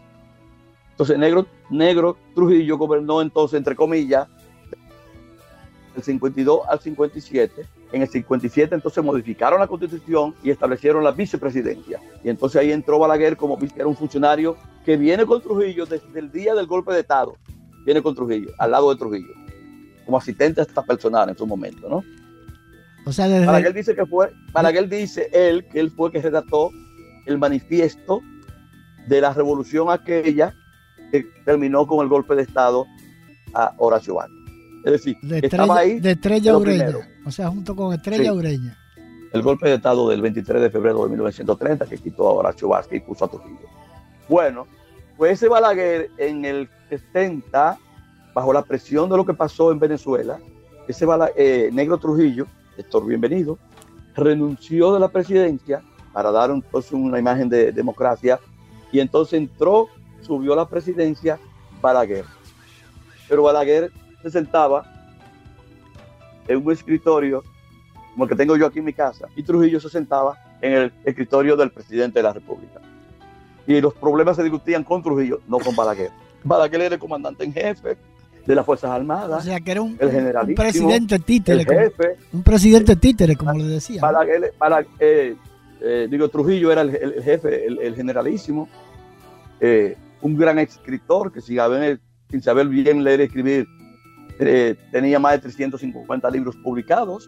Entonces, Negro, Negro Trujillo gobernó entonces, entre comillas, del 52 al 57. En el 57 entonces modificaron la constitución y establecieron la vicepresidencia. Y entonces ahí entró Balaguer como era un funcionario que viene con Trujillo desde el día del golpe de Estado. Viene con Trujillo, al lado de Trujillo, como asistente hasta personal en su momento, ¿no? O sea, desde, Balaguer dice que fue, Balaguer dice él que él fue que redactó el manifiesto de la revolución aquella que terminó con el golpe de Estado a Horacio Vázquez. Es decir, de estaba Estrella, ahí de Estrella Ureña. O sea, junto con Estrella Sí. Ureña. el golpe de Estado del 23 de febrero de 1930 que quitó a Horacio Vázquez y puso a Trujillo. Bueno, pues ese Balaguer en el 70, bajo la presión de lo que pasó en Venezuela, ese Bala- eh, negro Trujillo, Héctor Bienvenido, renunció de la presidencia para dar entonces una imagen de democracia y entonces entró, subió a la presidencia Balaguer. Pero Balaguer se sentaba en un escritorio como el que tengo yo aquí en mi casa, y Trujillo se sentaba en el escritorio del presidente de la República. Y los problemas se discutían con Trujillo, no con Balaguer. Balaguer era el comandante en jefe de las Fuerzas O Armadas, sea, que era un, el un presidente títere. el como- jefe. un presidente títere, como le decía. Balaguer, Bala- eh, eh, digo, Trujillo era el, jefe, el, el generalísimo, eh, un gran escritor que sin saber, sin saber bien leer y escribir, eh, tenía más de 350 libros publicados.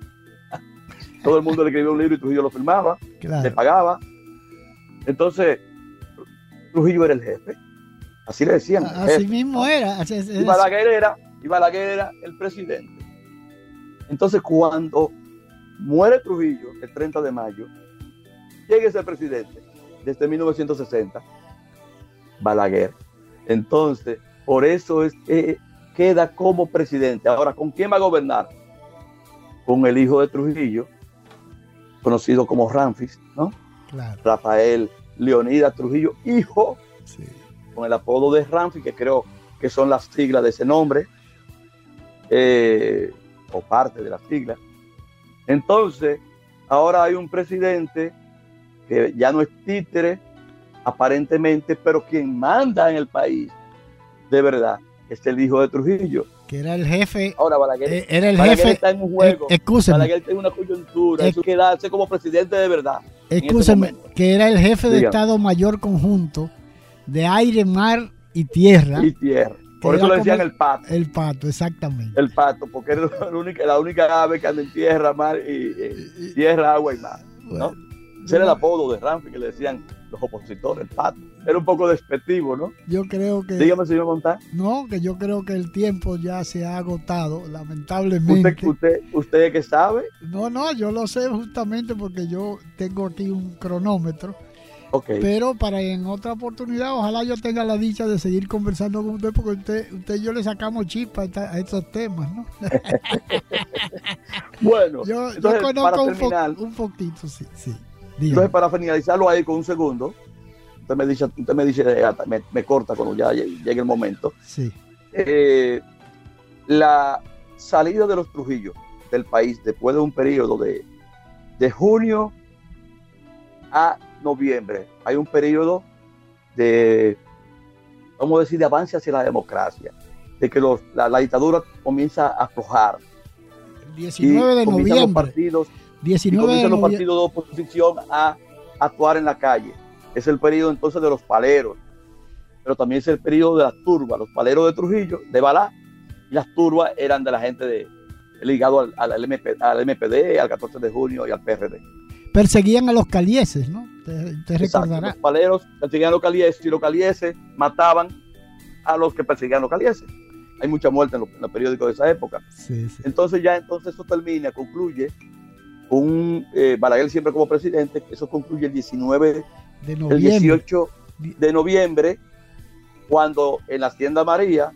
Todo el mundo le escribía un libro y Trujillo lo firmaba. le Claro. pagaba. Entonces, Trujillo era el jefe. Así le decían. Así jefe, mismo era. Y Balaguer era, y Balaguer era el presidente. Entonces, cuando muere Trujillo, el 30 de mayo, llega ese presidente desde 1960, Balaguer. Entonces, por eso es que queda como presidente. Ahora, ¿con quién va a gobernar? Con el hijo de Trujillo, conocido como Ramfis, ¿no? claro, Rafael Leonidas Trujillo, hijo, sí. con el apodo de Ramfis, que creo que son las siglas de ese nombre, eh, o parte de las siglas. Entonces, ahora hay un presidente que ya no es títere, aparentemente, pero quien manda en el país, de verdad, es el hijo de Trujillo. Que era el jefe. Ahora Balaguer, eh, Era el Balaguer jefe. está en un juego. eh, Balaguer tiene una coyuntura, Eh, eso quedarse como presidente de verdad. este momento. que era el jefe de. Estado Mayor Conjunto de aire, mar y tierra. Y tierra. Por eso le decían el pato. El pato, exactamente. El pato, porque era la única, la única ave que anda en tierra, mar y, y- tierra, agua y mar. ¿no? Ese era el apodo de Ramfi que le decían los opositores, el pato. Era un poco despectivo, ¿no? Yo creo que. Dígame, señor Montán. No, que yo creo que el tiempo ya se ha agotado, Usted, lamentablemente. usted, usted que sabe, No, no, yo lo sé justamente porque yo tengo aquí un cronómetro. ok. Pero para en otra oportunidad, ojalá yo tenga la dicha de seguir conversando con usted, porque usted, usted y yo le sacamos chispa a, estos temas, ¿no? Bueno, Yo, conozco para un, po- un poquito, sí, sí. Entonces para finalizarlo ahí con un segundo, usted me dice, usted me, dice eh, me, me corta cuando ya llegue el momento. Sí, eh, la salida de los Trujillos del país después de un periodo de, de junio a noviembre. Hay un periodo de, vamos a decir, de avance hacia la democracia, de que los- la, la dictadura comienza a aflojar. el Y 19 de comienzan los noviembre. partidos, 19 de comienzan los partidos de oposición a actuar en la calle. es el periodo entonces de los paleros, pero también es el periodo de las turbas. Los paleros de Trujillo, de Balá, y las turbas eran de la gente de, ligado al, al, MP, al MPD, al 14 de junio y al PRD. Perseguían a los calieses, ¿no? Te, recordarás. Los paleros perseguían a los calieses y los calieses mataban a los que perseguían a los calieses. Hay mucha muerte en los, periódicos de esa época. Entonces ya entonces eso termina, concluye con eh, Balaguer siempre como presidente, eso concluye el 19 de noviembre. el 18 de noviembre, cuando en la Hacienda María,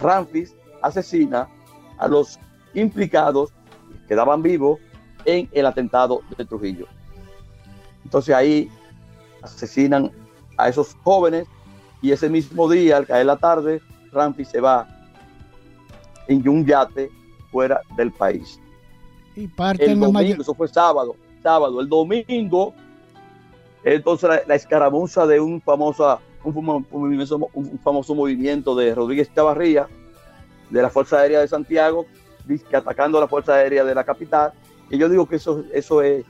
Ramfis asesina a los implicados que quedaban vivos en el atentado de Trujillo. Entonces ahí asesinan a esos jóvenes y ese mismo día, al caer la tarde, Ramfis se va en un yate fuera del país. Y parte el domingo, eso fue sábado, sábado, el domingo, entonces la, escaramuza de un famoso, un, famoso movimiento de Rodríguez Chavarría, de la Fuerza Aérea de Santiago, atacando a la Fuerza Aérea de la capital. Y yo digo que eso, eso es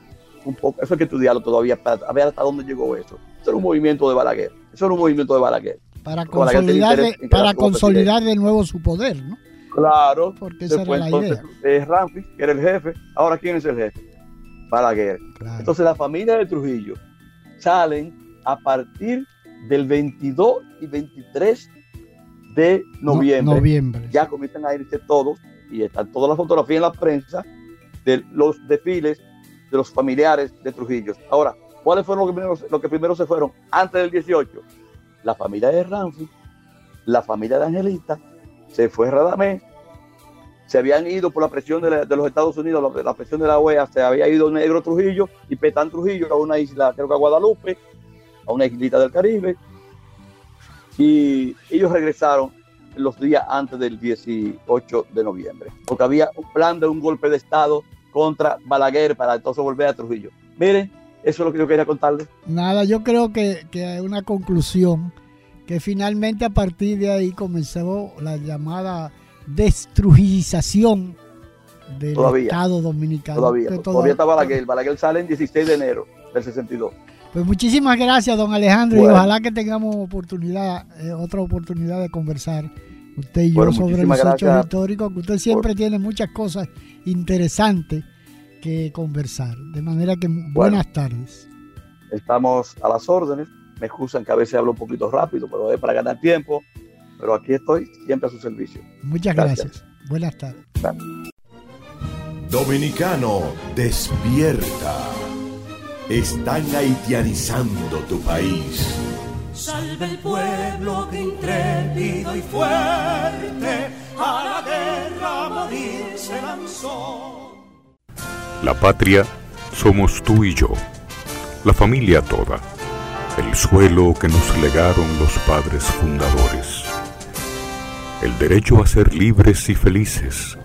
un poco, eso hay que estudiarlo todavía para ver hasta dónde llegó eso. Eso era un movimiento de Balaguer. Eso era un movimiento de Balaguer. Para consolidar, de, para consolidar de nuevo su poder, ¿no? Claro. Porque esa era la entonces, idea. Ramfi, que era el jefe. Ahora, ¿quién es el jefe? Balaguer. Entonces, la familia de Trujillo salen a partir del 22 y 23 de noviembre. noviembre. Ya comienzan a irse todos y están todas las fotografías en la prensa de los desfiles de los familiares de Trujillo. Ahora, ¿cuáles fueron los que primero, los que primero se fueron antes del 18? La familia de Ramfi, la familia de Angelita, se fue Radamés, se habían ido por la presión de, los Estados Unidos, la, presión de la OEA, se había ido Negro Trujillo y Petán Trujillo a una isla, creo que a Guadalupe, a una islita del Caribe, y ellos regresaron los días antes del 18 de noviembre, porque había un plan de un golpe de Estado contra Balaguer para entonces volver a Trujillo. Miren, eso es lo que yo quería contarles. Nada, yo creo que, que hay una conclusión que finalmente a partir de ahí comenzó la llamada destrujización del Estado Dominicano. Todavía, todavía, está Balaguer. Balaguer sale el 16 de enero del 62. Pues muchísimas gracias, don Alejandro, y ojalá que tengamos oportunidad, eh, otra oportunidad de conversar usted y yo sobre los hechos históricos, que usted siempre tiene muchas cosas interesantes que conversar. De manera que buenas tardes. Estamos a las órdenes. Me excusan que a veces hablo un poquito rápido, pero es para ganar tiempo. Pero aquí estoy siempre a su servicio. Muchas gracias. Buenas tardes. Dominicano, despierta. Están haitianizando tu país. Salve el pueblo que intrépido y fuerte a la guerra morir se lanzó. La patria somos tú y yo, la familia toda, el suelo que nos legaron los padres fundadores, el derecho a ser libres y felices,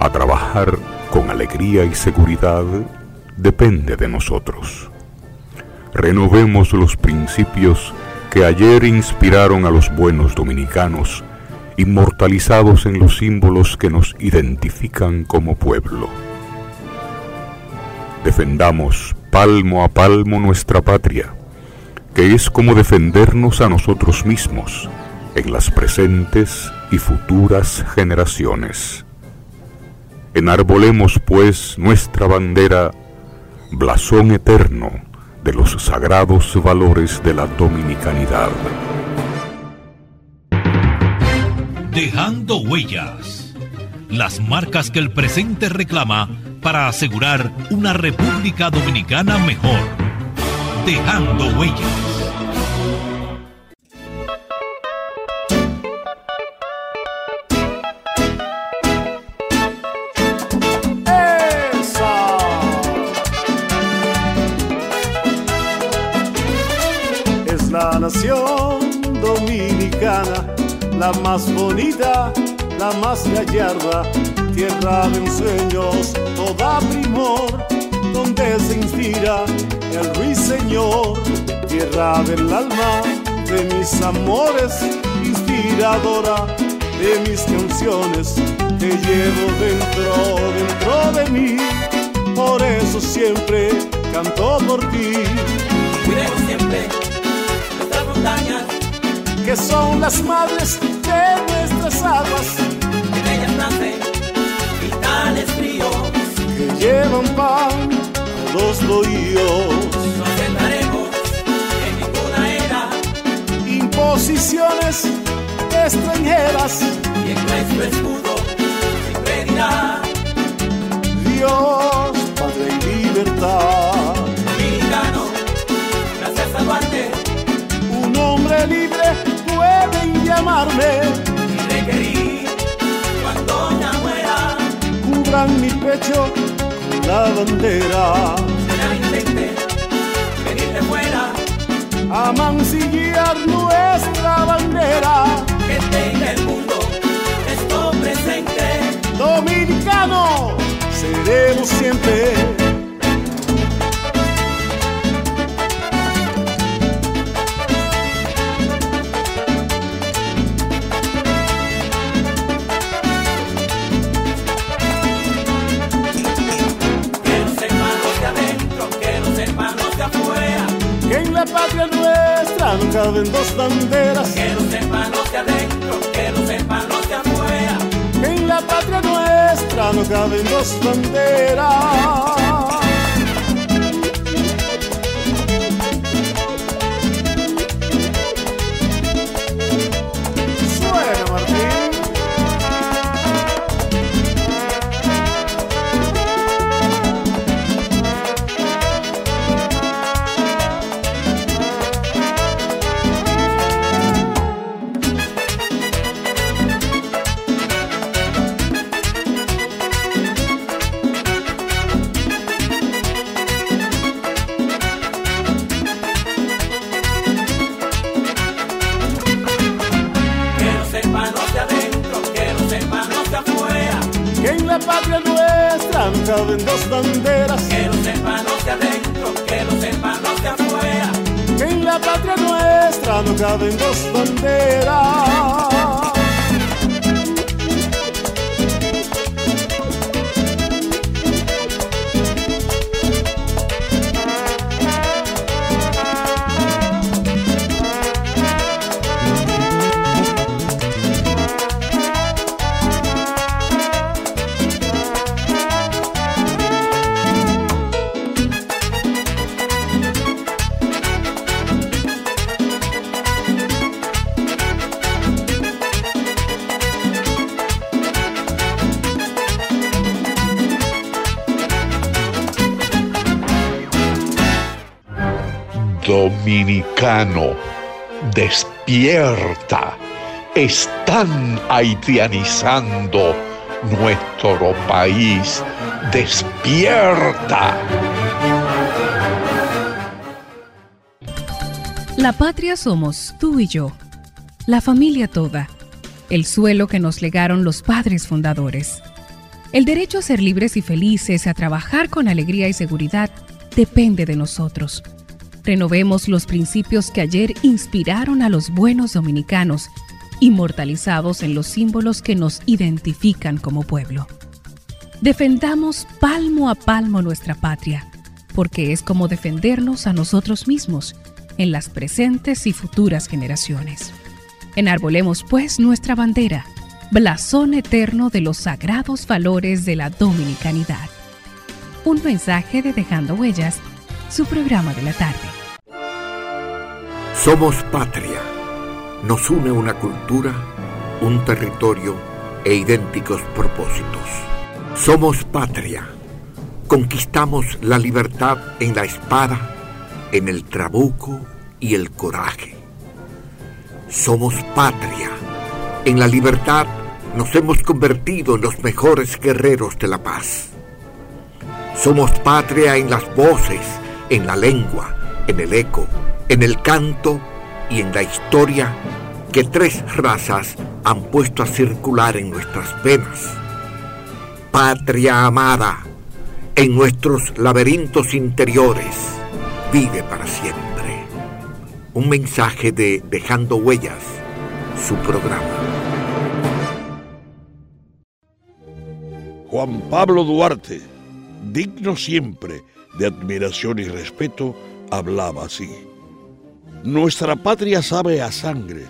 a trabajar con alegría y seguridad depende de nosotros. Renovemos los principios que ayer inspiraron a los buenos dominicanos, inmortalizados en los símbolos que nos identifican como pueblo. Defendamos palmo a palmo nuestra patria, que es como defendernos a nosotros mismos en las presentes y futuras generaciones. Enarbolemos pues nuestra bandera blasón eterno de los sagrados valores de la dominicanidad. Dejando huellas, las marcas que el presente reclama para asegurar una República Dominicana mejor. Dejando huellas. Dominicana, la más bonita, la más gallarda, tierra de ensueños, toda primor, donde se inspira el ruiseñor, tierra del alma, de mis amores, inspiradora de mis canciones, que llevo dentro, dentro de mí, por eso siempre canto por ti. Cuidemos siempre que son las madres de nuestras aguas. En ellas nacen vitales fríos que llevan pan a los bohíos. No aceptaremos en ninguna era imposiciones extranjeras. Y en nuestro escudo siempre dirá Dios, Padre y libertad. Llamarme. Y requerir cuando ya muera. Cubran mi pecho con la bandera. Será intente venir de fuera. A mancillar nuestra bandera. Que tenga el mundo esto presente. Dominicano, seremos siempre. Patria nuestra no caben dos banderas. Que los hermanos de adentro, que los hermanos de afuera. Que en la patria nuestra no caben dos banderas. Despierta. Están haitianizando nuestro país. Despierta. La patria somos tú y yo, la familia toda, el suelo que nos legaron los padres fundadores. El derecho a ser libres y felices, a trabajar con alegría y seguridad, depende de nosotros. Renovemos los principios que ayer inspiraron a los buenos dominicanos, inmortalizados en los símbolos que nos identifican como pueblo. Defendamos palmo a palmo nuestra patria, porque es como defendernos a nosotros mismos en las presentes y futuras generaciones. Enarbolemos pues nuestra bandera, blasón eterno de los sagrados valores de la dominicanidad. Un mensaje de Dejando Huellas, su programa de la tarde. Somos patria. Nos une una cultura, un territorio e idénticos propósitos. Somos patria. Conquistamos la libertad en la espada, en el trabuco y el coraje. Somos patria. En la libertad nos hemos convertido en los mejores guerreros de la paz. Somos patria en las voces, en la lengua, en el eco, en el canto y en la historia que tres razas han puesto a circular en nuestras venas. Patria amada, en nuestros laberintos interiores, vive para siempre. Un mensaje de Dejando Huellas, su programa. Juan Pablo Duarte, digno siempre de admiración y respeto, hablaba así. Nuestra patria sabe a sangre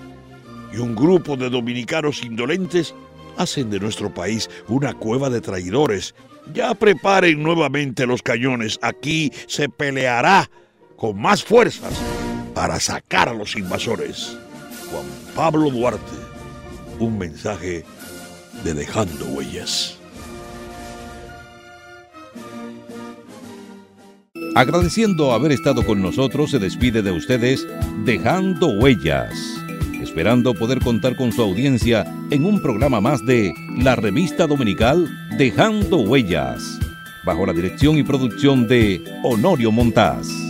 y un grupo de dominicanos indolentes hacen de nuestro país una cueva de traidores. Ya preparen nuevamente los cañones. Aquí se peleará con más fuerzas para sacar a los invasores. Juan Pablo Duarte, un mensaje de Dejando Huellas. Agradeciendo haber estado con nosotros, se despide de ustedes Dejando Huellas, esperando poder contar con su audiencia en un programa más de la revista dominical Dejando Huellas, bajo la dirección y producción de Honorio Montaz.